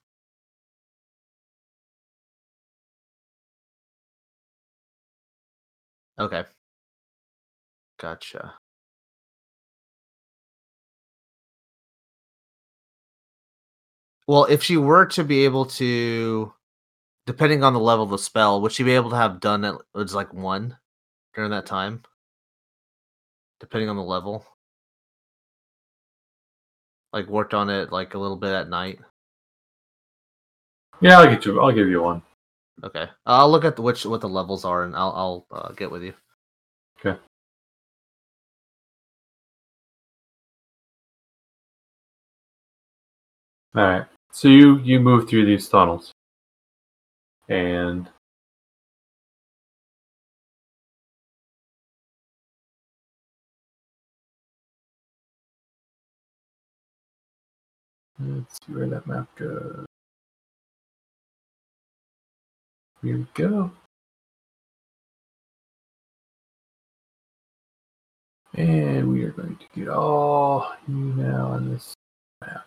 Okay. Gotcha. Well, if she were to be able to, depending on the level of the spell, would she be able to have done it? It's like one during that time, depending on the level. Like worked on it like a little bit at night. Yeah, I'll get you. I'll give you one. Okay, I'll look at the, which what the levels are, and I'll I'll uh, get with you. Okay. All right. So you you move through these tunnels, and let's see where that map goes. Here we go. And we are going to get all you now on this map.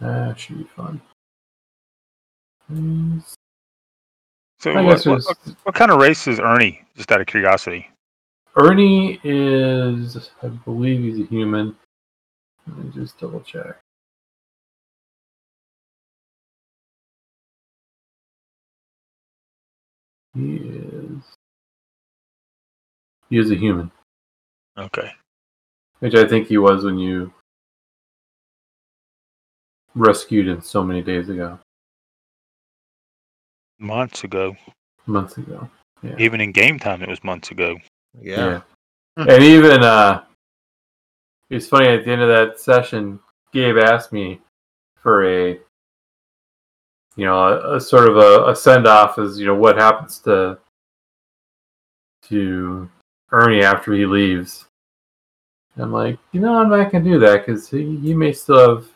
That should be fun. So what, guess what, there's- what, what kind of race is Ernie? Just out of curiosity. Ernie is, I believe he's a human. Let me just double check. He is. He is a human, Okay. which I think he was when you rescued him so many days ago, Months ago. months ago. Yeah. Even in game time, it was months ago. Yeah. And even uh it's funny at the end of that session, Gabe asked me for a you know, a, a sort of a, a send off as, you know, what happens to to Ernie after he leaves. I'm like, you know, I'm not gonna do that because he, he may still have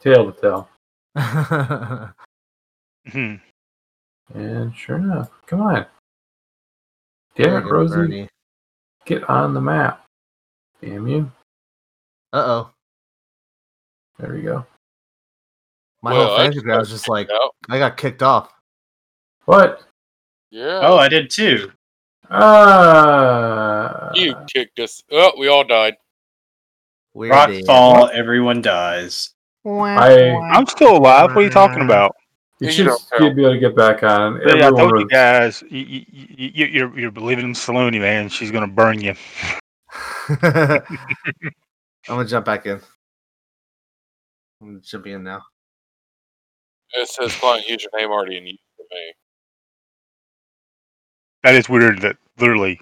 tale to tell. Hmm. And sure enough, come on. Damn it, Rosie. Ernie. Get on the map. Damn you. Uh oh. There we go. My Well, whole I fantasy just ground was just like out. I got kicked off. What? Yeah. Oh, I did too. Ah. you kicked us. Oh, we all died. We're Rock fall, everyone dies. I I'm still alive. What are you talking about? You You should don't get- be able to get back on. Yeah, I Everyone told you guys, you, you, you, you're you're believing in Saloni, man. She's gonna burn you. I'm gonna jump back in. I'm jumping in now. It says client username already in use for me. That is weird. That literally,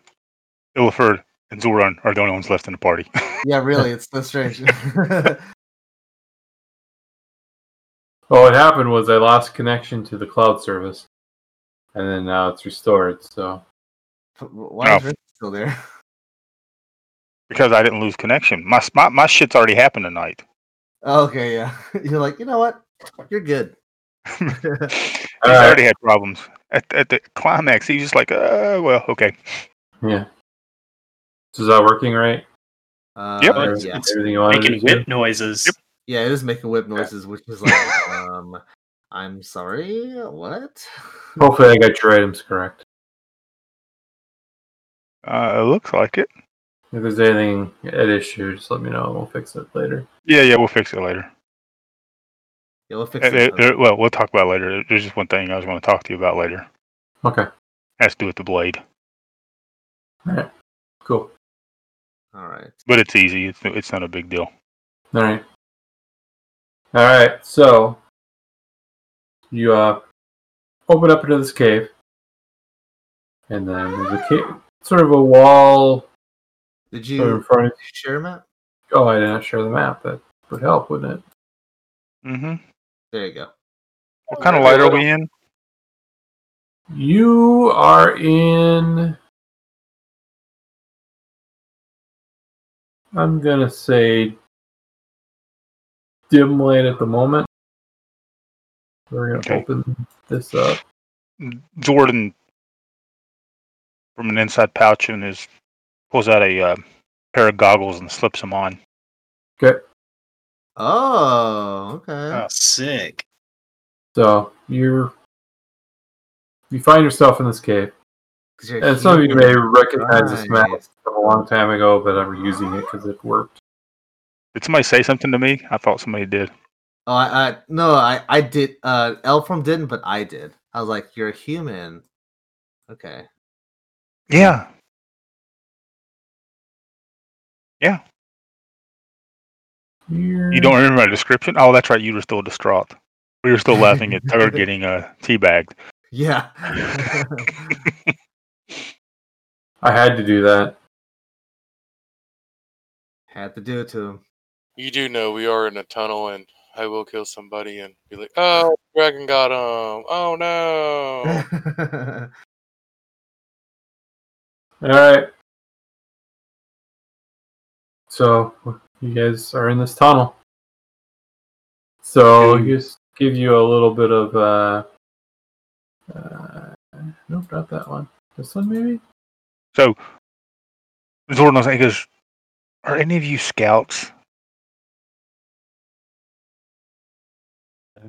Illiford and Zoran are the only ones left in the party. Yeah, really, it's so strange. Well, what happened was I lost connection to the cloud service, and then now it's restored. So Why Oh. is Rick still there? Because I didn't lose connection. My my, my shit's already happened tonight. okay, yeah. You're like, you know what? You're good. He's All right. already had problems. At, at the climax, he's just like, uh, well, okay. yeah, so is that working right? Uh, Yep. Everything- Yeah. Everything you wanted Making to do? whip noises. Yeah, it is making whip noises, which is like, um, I'm sorry, what? Hopefully, I got your items correct. Uh, it looks like it. If there's anything at issue, just let me know. and We'll fix it later. Yeah, yeah, we'll fix it later. Yeah, we'll fix it. uh, uh, well, we'll talk about it later. There's just one thing I was going to talk to you about later. Okay. Has to do with the blade, All right. Cool. All right. but it's easy. It's it's not a big deal. All right. All right. So you uh open up into this cave, and then there's a cave, sort of a wall Did sort of in you front of. share a map? Oh, I did not share the map. That would help, wouldn't it? Mm-hmm. There you go. What kind of light are we in? You are in. I'm gonna say dim light at the moment. We're gonna Okay. open this up. Jordan, from an inside pouch in his, pulls out a uh, pair of goggles and slips them on. Okay. Oh, okay. Oh, sick. So you're you find yourself in this cave. and some of you may recognize this map from a long time ago, but I'm using it because it worked. Did somebody say something to me? I thought somebody did. Oh, I, I no, I, I did. Uh, Elfram didn't, but I did. I was like, "You're a human." Okay. Yeah. You're, You don't remember my description? Oh, that's right. You were still distraught. We were still laughing at Tugger getting uh, teabagged. Yeah. I had to do that. Had to do it to him. You do know we are in a tunnel, and I will kill somebody and be like, "Oh, dragon got him! Oh no!" All right. So you guys are in this tunnel. So just give you a little bit of uh, uh nope, not that one. This one maybe. So, Jordan was like, he goes, Are any of you scouts?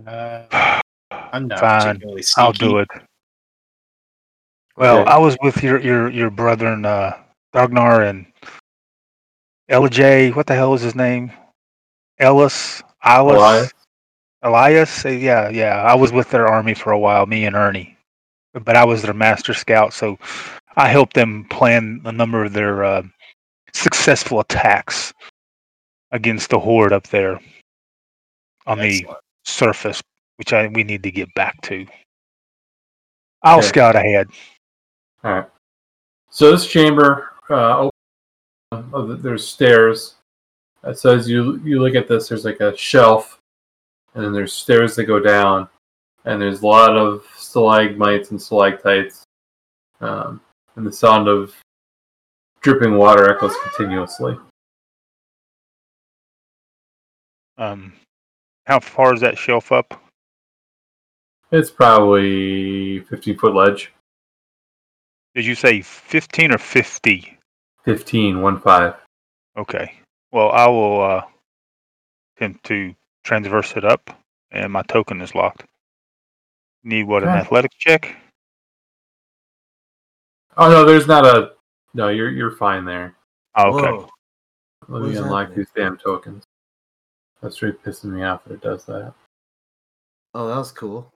Uh, I'm not Fine. I'll do it. Well, Okay. I was with your your your brethren, uh, Ragnar and LJ. What the hell was his name? Ellis, Alice, Elias? Elias. Uh, Yeah, yeah. I was with their army for a while. Me and Ernie, but I was their master scout, so I helped them plan a number of their uh, successful attacks against the horde up there on the Excellent. Surface, which I we need to get back to. I'll Okay. scout ahead. All right. So this chamber, uh, oh, there's stairs. It says you you look at this. There's like a shelf, and then there's stairs that go down, and there's a lot of stalagmites and stalactites, um, and the sound of dripping water echoes continuously. Um, how far is that shelf up? It's probably 15 foot ledge. Did you say 15 or 50? 15, one five. Okay. Well, I will uh, attempt to transverse it up, and my token is locked. Need what, an Okay. athletics check? Oh no, there's not a. No, you're you're fine there. Oh, okay. Whoa. Let What me unlock these damn tokens. That's really pissing me off that it does that. Oh, that was cool.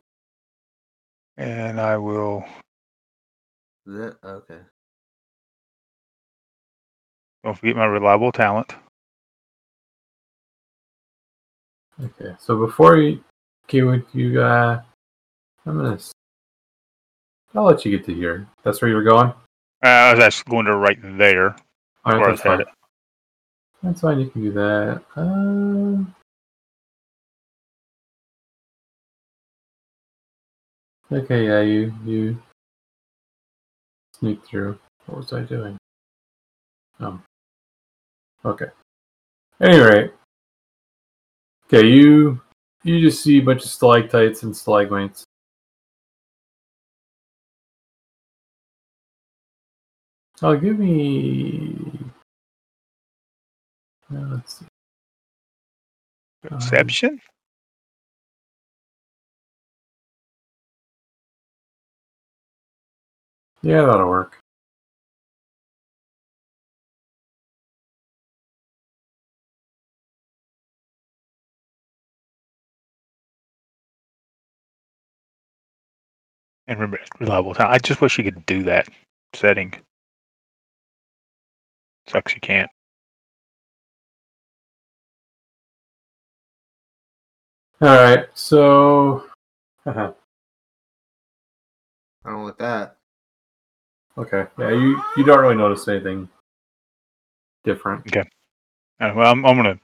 And I will. That okay. Don't forget my reliable talent. Okay, so before you get with you, uh, I'm gonna. s- I'll let you get to here. That's where you were going. Uh, I was actually going to right there. All where right, I that's fine. headed. That's fine. You can do that. Um, Okay, yeah, you you sneak through. What was I doing? Um. Okay. Anyway. Okay, you you just see a bunch of stalactites and stalagmites. Oh, give me. uh, let's see. Perception? Yeah, that'll work. And remember, reliable time. I just wish you could do that setting. Sucks you can't. All right, so. Uh-huh. I don't like that. Okay, yeah, you you don't really notice anything different. Okay. Uh, well, I'm, I'm gonna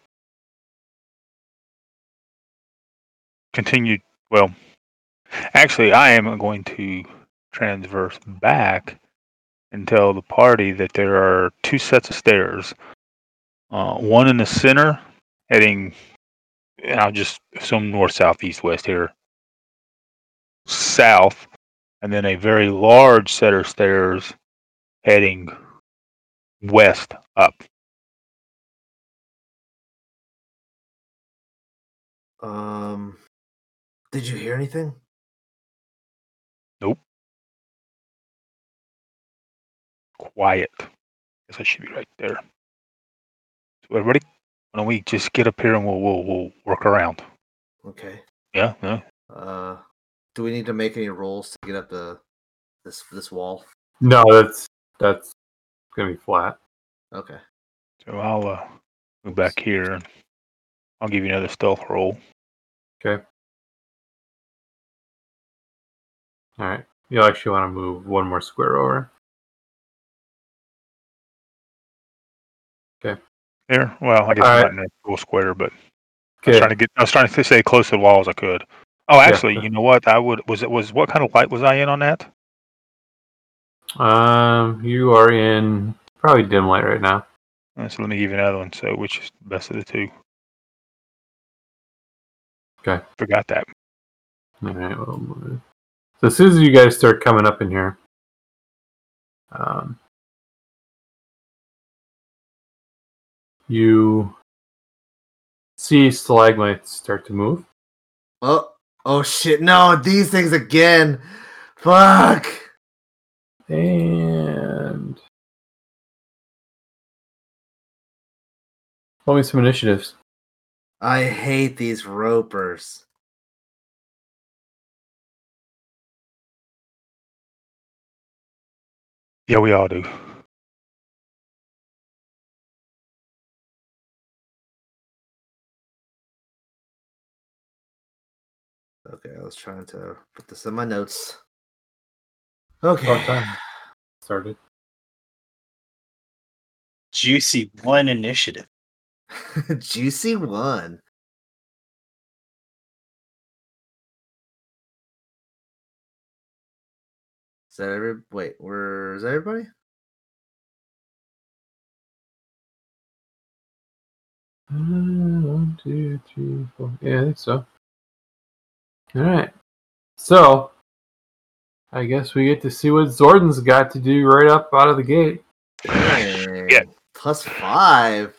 continue. Well, actually, I am going to transverse back and tell the party that there are two sets of stairs. Uh, one in the center, heading. I'll just assume north, south, east, west here. South, and then a very large set of stairs heading west up. Um, did you hear anything? Nope. Quiet. Guess I should be right there. So everybody, why don't we just get up here and we'll we'll, we'll work around. Okay. Yeah, yeah. Uh, do we need to make any rolls to get up the this this wall? No, that's that's gonna be flat. Okay. So I'll uh, move back here I'll give you another stealth roll. Okay. All right. You'll actually want to move one more square over. Okay. There. Well, I guess All I'm right. not in a full square, but I was trying to get. I was trying to stay close to the wall as I could. Oh, Yeah. actually, you know what? I would. Was it was what kind of light was I in on that? Um, you are in probably dim light right now. Uh, So let me give you another one. So which is the best of the two? Okay. Forgot that. All right. Well, so as soon as you guys start coming up in here, um, you see stalagmites start to move. Oh, oh shit! No, these things again. Fuck. And roll me some initiatives. I hate these ropers. Yeah, we all do. Okay, I was trying to put this in my notes. Okay. time. Started. Juicy one initiative. Juicy one. Is that every wait, where is that everybody? Uh, one, two, three, four. Yeah, I think so. All right. So, I guess we get to see what Zordan's got to do right up out of the gate. Yeah. Plus five.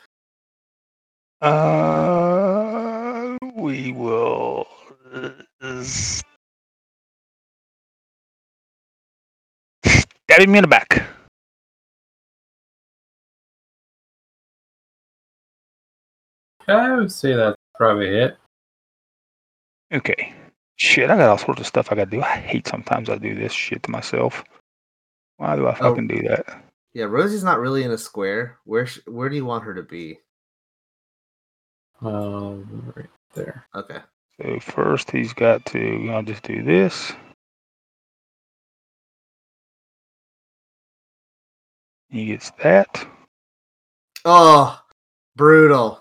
Uh, we will. s- Stab him in the back. I would say that's probably it. Okay. Shit, I got all sorts of stuff I gotta do. I hate sometimes I do this shit to myself. Why do I Oh. fucking do that? Yeah, Rosie's not really in a square. Where sh- where do you want her to be? Um, right there. Okay. So first he's got to. I'll just do this. He gets that. Oh, brutal.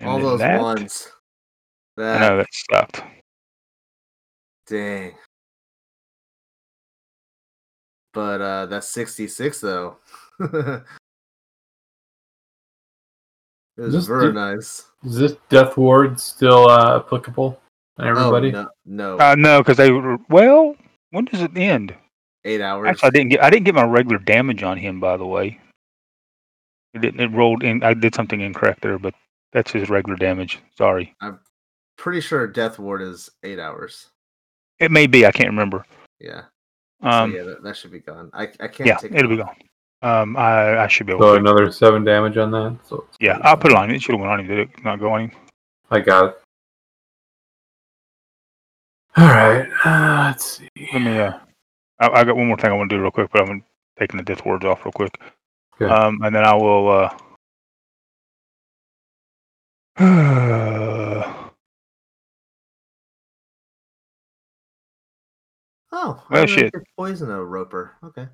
And All those that. ones. I That know that sucked. Dang. But uh that's 66 though. it was Just very do- nice. Is this Death Ward still uh, applicable? on Everybody? Oh, no, no. Uh, no, because they were well. When does it end? Eight hours. Actually, I didn't get. I didn't get my regular damage on him. By the way, it didn't. It rolled in. I did something incorrect there, but that's his regular damage. Sorry. Pretty sure Death Ward is eight hours. It may be. I can't remember. Yeah. Um. so yeah, that, that should be gone. I I can't yeah, take it'll it be gone. Um. I I should be able. So to. another seven damage on that. So Yeah, I'll put it on. It should have went on him. Did it not go on him? I got it. All right. Uh, let's see. Let me. Uh. I, I got one more thing I want to do real quick, but I'm taking the death wards off real quick. Okay. Um. And then I will. Uh. Oh, I Well, didn't know you shit. could Poison a roper. Okay.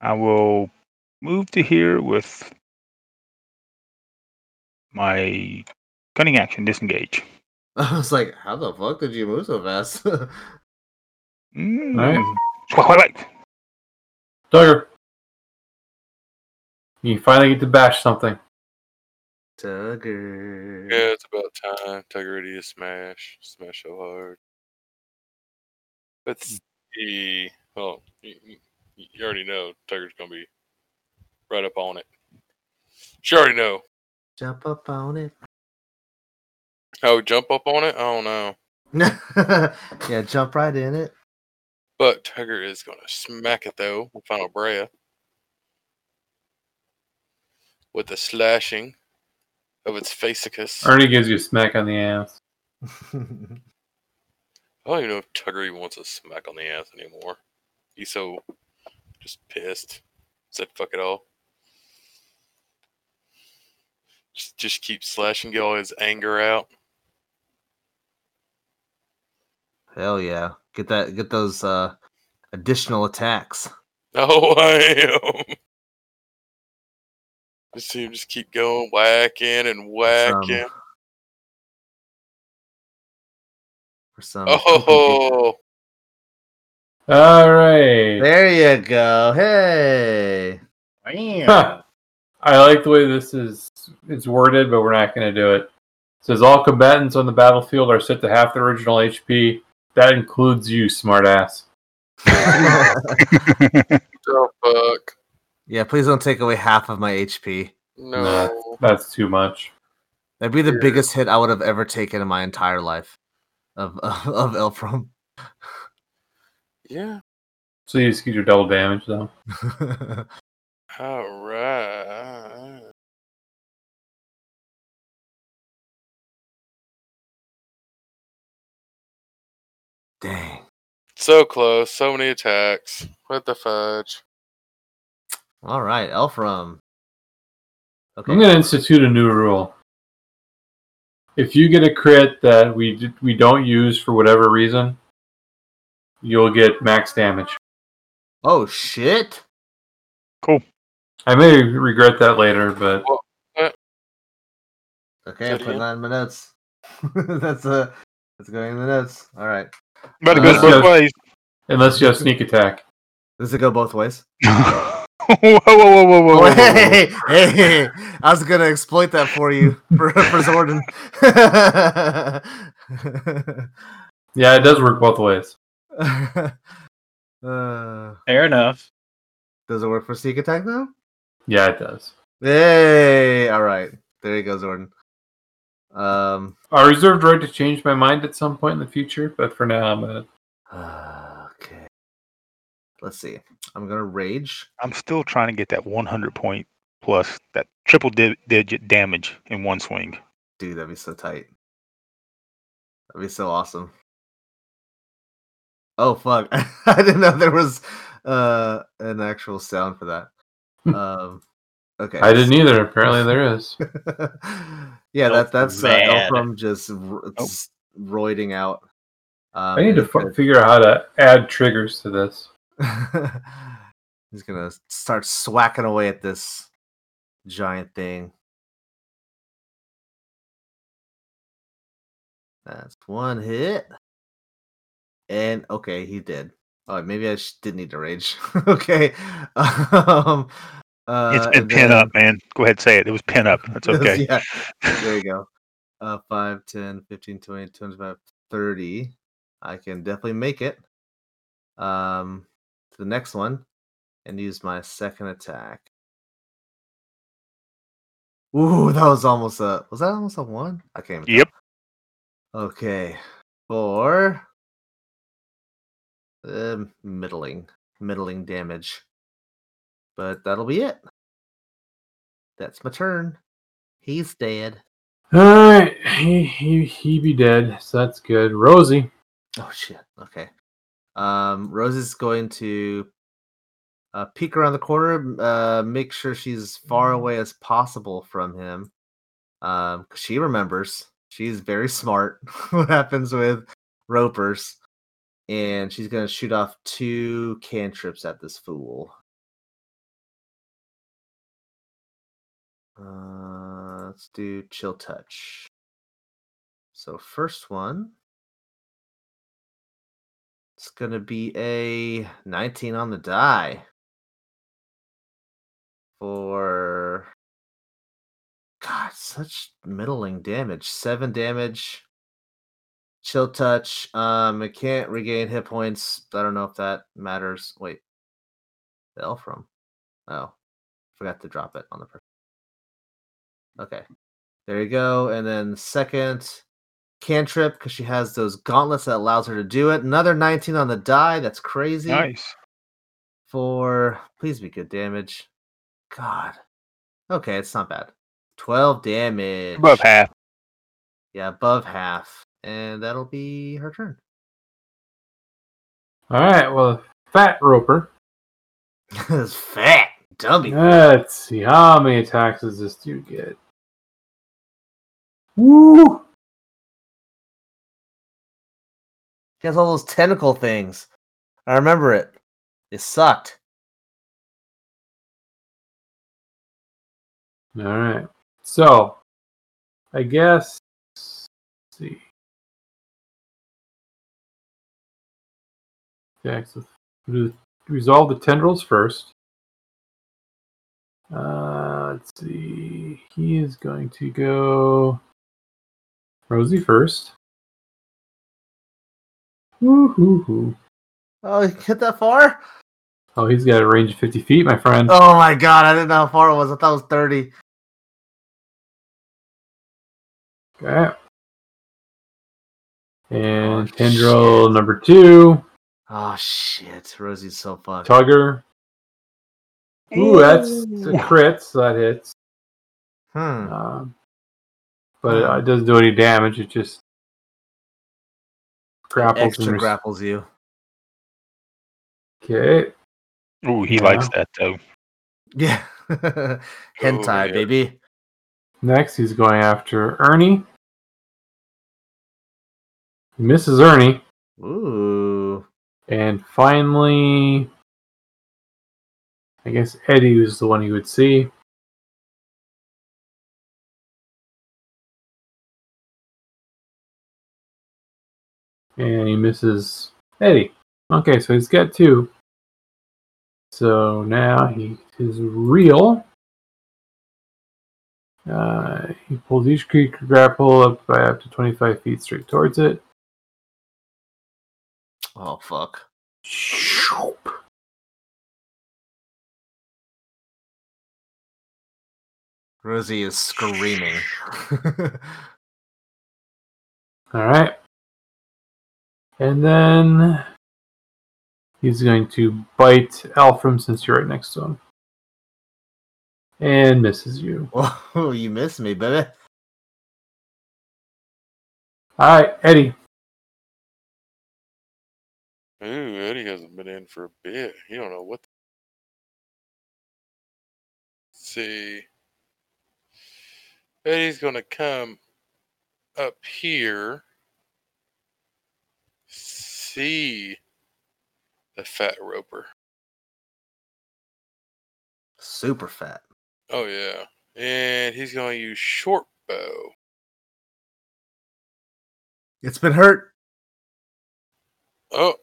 I will move to here with my cunning action disengage. I was like, how the fuck did you move so fast? Mm. Alright. Swat, swat, swat. Tugger. You finally get to bash something. Tugger. Yeah, it's about time. Ready to smash. Smash so hard. Let's mm. see. Well, you, you- already know Tugger's gonna be right up on it. You already know. Jump up on it. Oh, jump up on it? I don't know. yeah, jump right in it. But Tiger is gonna smack it though with final breath. With the slashing of its facicus. Ernie gives you a smack on the ass. I don't even know if Tugger even wants a smack on the ass anymore. He's so just pissed. Said fuck it all. Just just keep slashing, get all his anger out. Hell yeah. Get that get those uh additional attacks. Oh I am. Just see him just keep going, whacking and whacking. For some Oh, All right. There you go. Hey. Huh. I like the way this is it's worded, but we're not going to do it. It says all combatants on the battlefield are set to half their original HP. That includes you, smartass. the fuck. Yeah, please don't take away half of my HP. No. That's too much. That'd be the biggest hit I would have ever taken in my entire life of of, of Elfram. Yeah. So you just get your double damage, though. All right. Dang. So close. So many attacks. What the fudge? All right, Elfram. Okay. I'm going to institute a new rule. If you get a crit that we we don't use for whatever reason, you'll get max damage. Oh shit. Cool. I may regret that later, but Okay, I'm Say it putting that in my notes. that's uh that's going in the notes. All right. But it Uh, goes both ways. unless you have sneak attack. Does it go both ways? whoa, whoa, whoa, whoa, whoa, whoa, whoa, whoa. hey, hey, hey, I was gonna exploit that for you for, for Zordon. Yeah, it does work both ways. uh, Fair enough. does it work for sneak attack though? Yeah, it does. Hey, all right. There you go, Zordon. Um, I reserved the right to change my mind at some point in the future, but for now, I'm gonna. okay. Let's see. I'm gonna rage. I'm still trying to get that 100 point plus that triple di- digit damage in one swing. Dude, that'd be so tight. That'd be so awesome. Oh fuck! I didn't know there was uh an actual sound for that. Um, okay. I didn't either. Apparently, there is. yeah, that that's uh, Bad. Elfram just r- s- roiding out. Um, I need to f- figure out how to add triggers to this. he's gonna start swacking away at this giant thing. That's one hit. And okay, he did. Oh, maybe I sh- did need to rage. okay. Um, uh, it's been pin up, man. Go ahead, say it. It was pin up. That's okay. yeah. There you go. Uh, 5, 10, 15, 20, 25, 30. I can definitely make it. Um, to the next one and use my second attack. Ooh, that was almost a. Was that almost a one? I can't. Even Yep. tell. Okay. Four. Uh, middling, middling damage. But that'll be it. That's my turn. He's dead. All right, he he he be dead, so that's good. Rosie, Oh shit. Okay. Um, Rose is going to uh, peek around the corner, uh, make sure she's as far away as possible from him. Um, she remembers. She's very smart. what happens with ropers? And she's gonna shoot off two cantrips at this fool. Uh, let's do chill touch. So first one. It's gonna be a 19 on the die. For God, such middling damage. Seven damage. Chill touch. Um, it can't regain hit points. I don't know if that matters. Wait. The elf. Oh. Forgot to drop it on the person. Okay. There you go. And then second cantrip because she has those gauntlets that allows her to do it. Another 19 on the die. That's crazy. Nice. For please be good damage. God. Okay, it's not bad. 12 damage. Above half. Yeah, above half. And that'll be her turn. all right. Well, Fat Roper. This fat dummy. Let's see how many attacks does this dude get. Woo! Has all those tentacle things. I remember it. It sucked. All right. So, I guess. See. Okay, so resolve the tendrils first. Uh, let's see. He is going to go Rosie first. Woo-hoo-hoo. Oh, you hit that far? Oh, he's got a range of 50 feet, my friend. Oh my god, I didn't know how far it was. I thought it was 30. Okay. And Oh, tendril shit. number two, Oh shit. Rosie's so fucked. Tugger. Ooh, that's a crit, so that hits. Hmm. Um, but it, it doesn't do any damage. It just grapples Extra and res- grapples you. Okay. Ooh, he Yeah. likes that though. Yeah. Hentai, oh, yeah. baby. Next, he's going after Ernie. He misses Ernie. Ooh. And finally, I guess Eddie was the one he would see. And he misses Eddie. Okay, so he's got two. So now he is real. Uh, he pulls each creature grapple up by up to 25 feet straight towards it. Oh fuck. Shoop. Rosie is screaming. All right. And then he's going to bite Elfram since you're right next to him. And misses you. oh, you missed me, baby. All right, Eddie. Ooh, Eddie hasn't been in for a bit. He don't know what. Let's see. Eddie's gonna come up here. See the fat roper. Super fat. Oh yeah, and he's gonna use short bow. It's been hurt. Oh,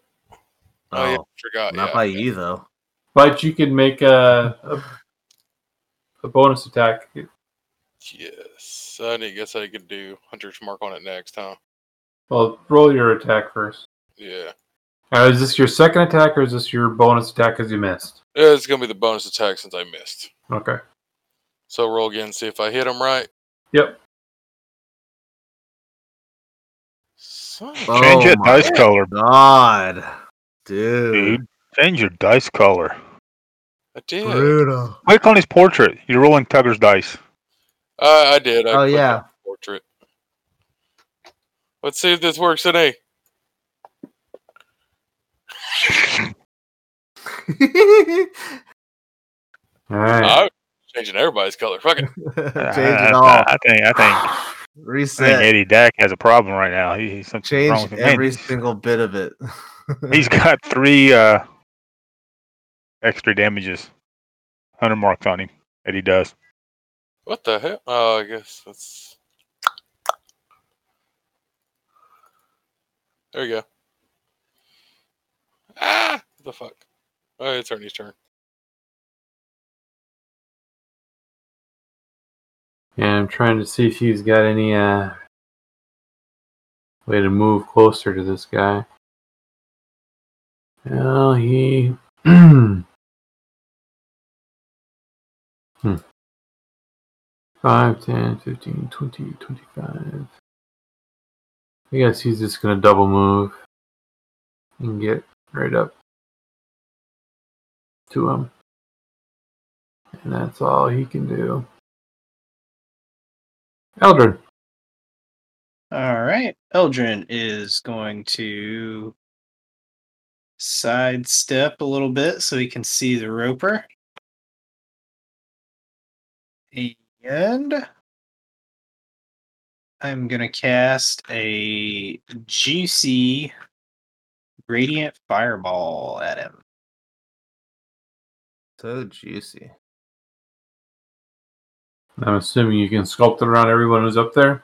oh, yeah, Oh, forgot. not yeah. by you though. But you can make a, a, a bonus attack. Yes, I guess I could do Hunter's Mark on it next, huh? Well, roll your attack first. Yeah. Uh, is this your second attack or is this your bonus attack because you missed? Yeah, It's gonna be the bonus attack since I missed. Okay. So roll again, see if I hit him right. Yep. Son of- Oh Change your my dice color, God, dude, dude. Change your dice color. I did. brutal. Click on his portrait. You're rolling Tugger's dice. Uh, I did. I Oh, yeah. Portrait. Let's see if this works today. All right. I'm changing everybody's color. Fuck it. Change it all. I think I think I think Eddie Dack has a problem right now. He, he's something Change with him. Every single bit of it. He's got three uh, extra damages, hundred marks on him. Eddie does. What the hell? Oh, I guess that's. There you go. Ah! The fuck? Oh, it's Ernie's turn. Yeah, I'm trying to see if he's got any uh, way to move closer to this guy. Well, he. hmm. 5, 10, 15, 20, 25. I guess he's just going to double move and get right up to him. And that's all he can do. Eldrin. All right. Eldrin is going to sidestep a little bit so he can see the roper. And I'm going to cast a juicy radiant fireball at him. so juicy. I'm assuming you can sculpt it around everyone who's up there.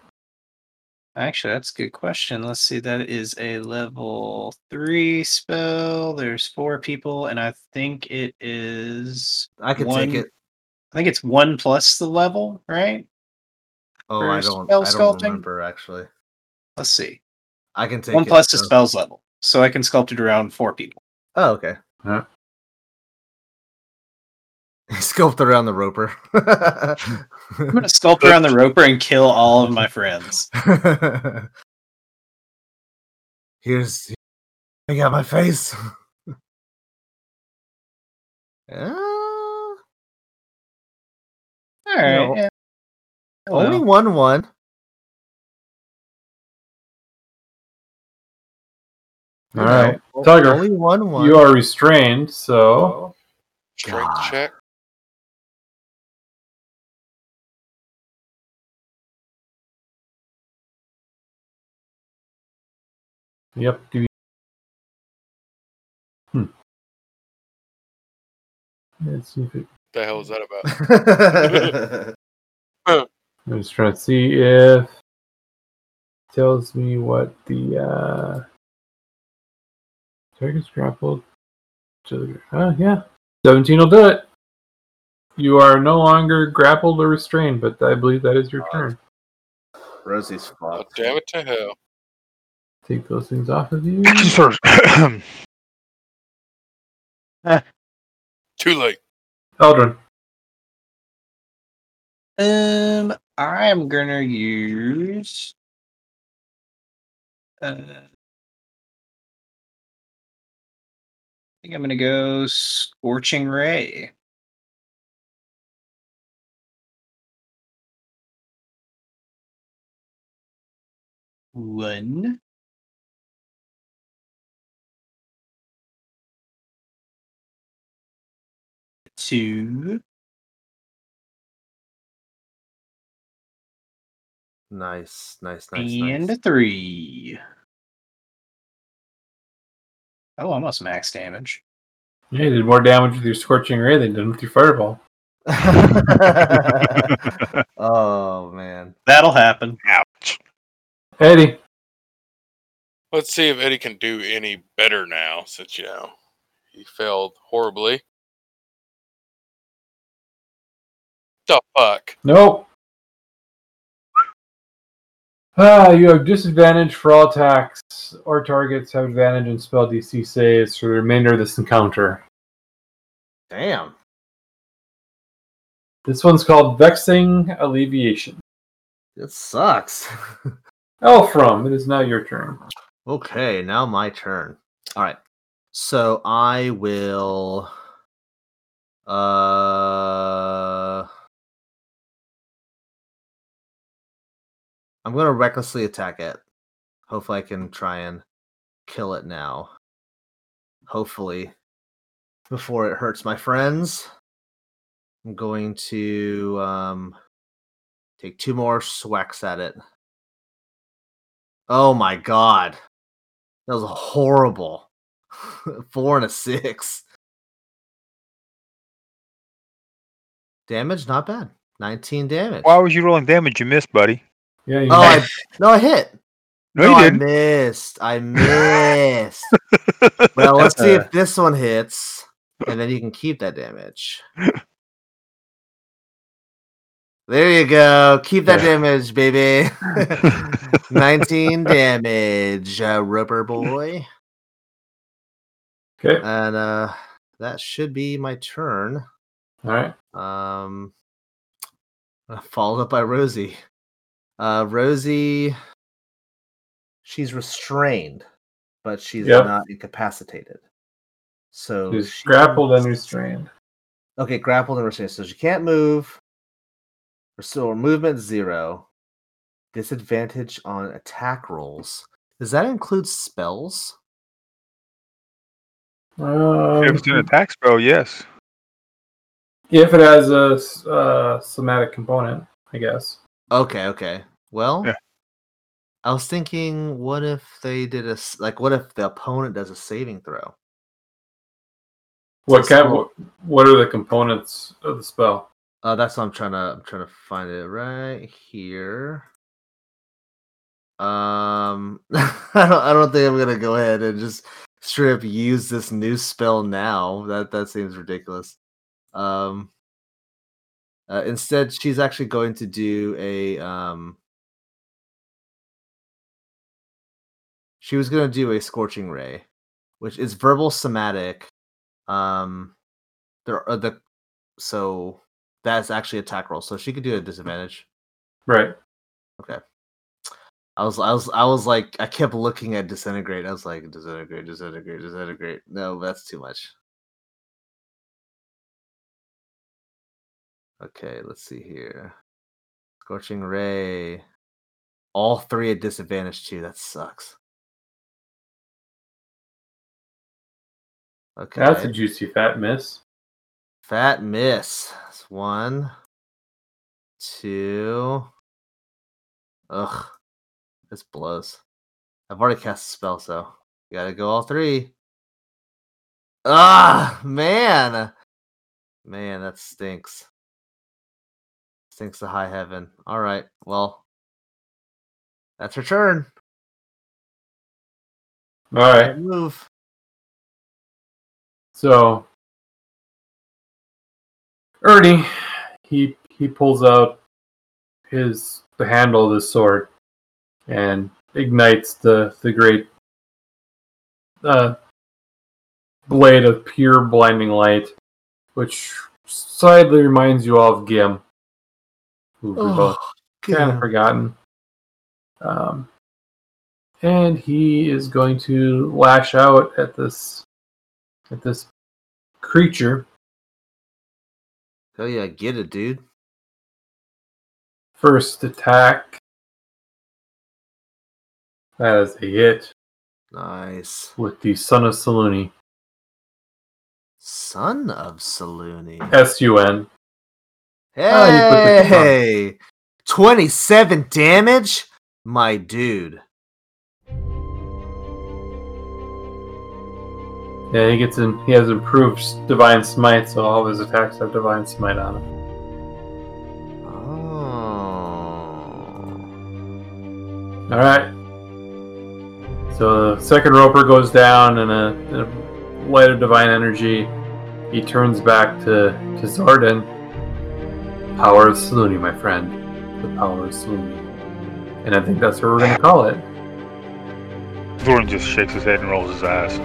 Actually, that's a good question. Let's see. That is a level three spell. There's four people, and I think it is. I can one, take it. I think it's one plus the level, right? Oh, for I don't. spell I don't sculpting? remember actually. Let's see. I can take one it, plus the spells level, so I can sculpt it around four people. Oh, okay. Yeah. Sculpt around the roper. I'm gonna sculpt around the roper and kill all of my friends. Here's. I got my face. Ah, All You right. know, yeah. only one one. All You right, know, o- Only one one. You are restrained, so Strength God. check. yep. Give you... Hmm. Let's see if it. the hell is that about? I'm just trying to see if tells me what the uh target's grappled. to the- Oh yeah, seventeen will do it. You are no longer grappled or restrained, but I believe that is your turn. Rosie's Oh, damn it to hell. Take those things off of you. Too late. Eldrin. Um, I'm gonna use. Uh, think I'm gonna go scorching ray. One. Two. Nice, nice, nice, and nice. a three. Oh, almost max damage. Yeah, you did more damage with your scorching ray than you did with your fireball. oh man. That'll happen. Ouch. Eddie. Let's see if Eddie can do any better now, since you know he failed horribly. The fuck? Nope. Ah, you have disadvantage for all attacks or targets have advantage in spell DC saves for the remainder of this encounter. Damn. This one's called Vexing Alleviation. It sucks. Elfram, it is now your turn. Okay, now my turn. All right. So I will uh I'm to recklessly attack it. Hopefully I can try and kill it now. Hopefully before it hurts my friends. I'm going to um take two more swacks at it. Oh my god. That was horrible. Four and a six. Damage, not bad. 19 damage. Why was you rolling damage? You missed, buddy. Yeah, you Oh, I, no, I hit. No, you I didn't. missed. I missed. well, let's see if this one hits, and then you can keep that damage. There you go. Keep that damage, baby. 19 damage, uh, rubber boy. Okay. And uh that should be my turn. All right. Um followed up by Rosie. Uh Rosie she's restrained, but she's Yep. not incapacitated. So She's she- grappled and restrained. Okay, grappled and restrained. So she can't move. Her so her movement zero. Disadvantage on attack rolls. Does that include spells? Um, if it's an attack spell, yes. if it has a uh, somatic component, I guess. Okay, okay. Well, Yeah. I was thinking, what if they did a like? What if the opponent does a saving throw? What kind? What, what are the components of the spell? Uh, that's what I'm trying to. I'm trying to find it right here. Um, I don't. I don't think I'm gonna go ahead and just straight up use this new spell now. That that seems ridiculous. Um. Uh, instead, she's actually going to do a um. She was going to do a scorching ray, which is verbal somatic. Um, there are the so that's actually attack roll, so she could do a disadvantage. Right. Okay. I was, I was, I was like, I kept looking at disintegrate. I was like, disintegrate, disintegrate, disintegrate. No, that's too much. Okay, let's see here. Scorching ray. All three at disadvantage too. That sucks. Okay. That's a juicy fat miss. Fat miss. That's one, two. Ugh, this blows. I've already cast a spell, so you gotta go all three. Ah, man, man, that stinks. Stinks to high heaven. All right, well, that's her turn. All right. Move. So Ernie, he he pulls out his the handle of the sword and ignites the the great uh, blade of pure blinding light, which slightly reminds you all of Gim, who we both kind of forgotten. Um, and he is going to lash out at this at this creature. Oh yeah, get it, dude. First attack. That is a hit Nice. with the Son of Saluni. Son of Salooni. S U N. Ah, you put the con- Hey, 27 damage? My dude. Yeah, he gets in. He has improved Divine Smite, so all of his attacks have Divine Smite on them. Oh. All right. So the second roper goes down and a, in a light of divine energy. He turns back to, to Zordon. Power of Saluni, my friend. The power of Saluni. And I think that's what we're going to call it. Zordon just shakes his head and rolls his eyes.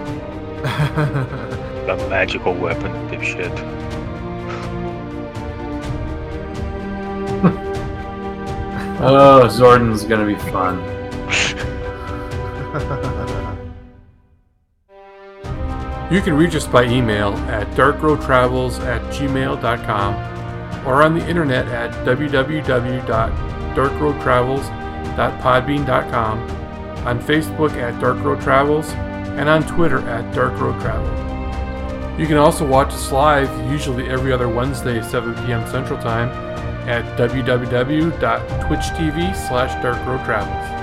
A magical weapon, dipshit. Oh, Zordon's going to be fun. You can reach us by email at darkroadtravels at gmail.com or on the internet at www.darkroadtravels.podbean.com, on Facebook at Dark Road Travels, and on Twitter at Dark Road Travel. You can also watch us live, usually every other Wednesday, 7 p.m. Central Time, at www.twitch.tv slash Dark Road Travels.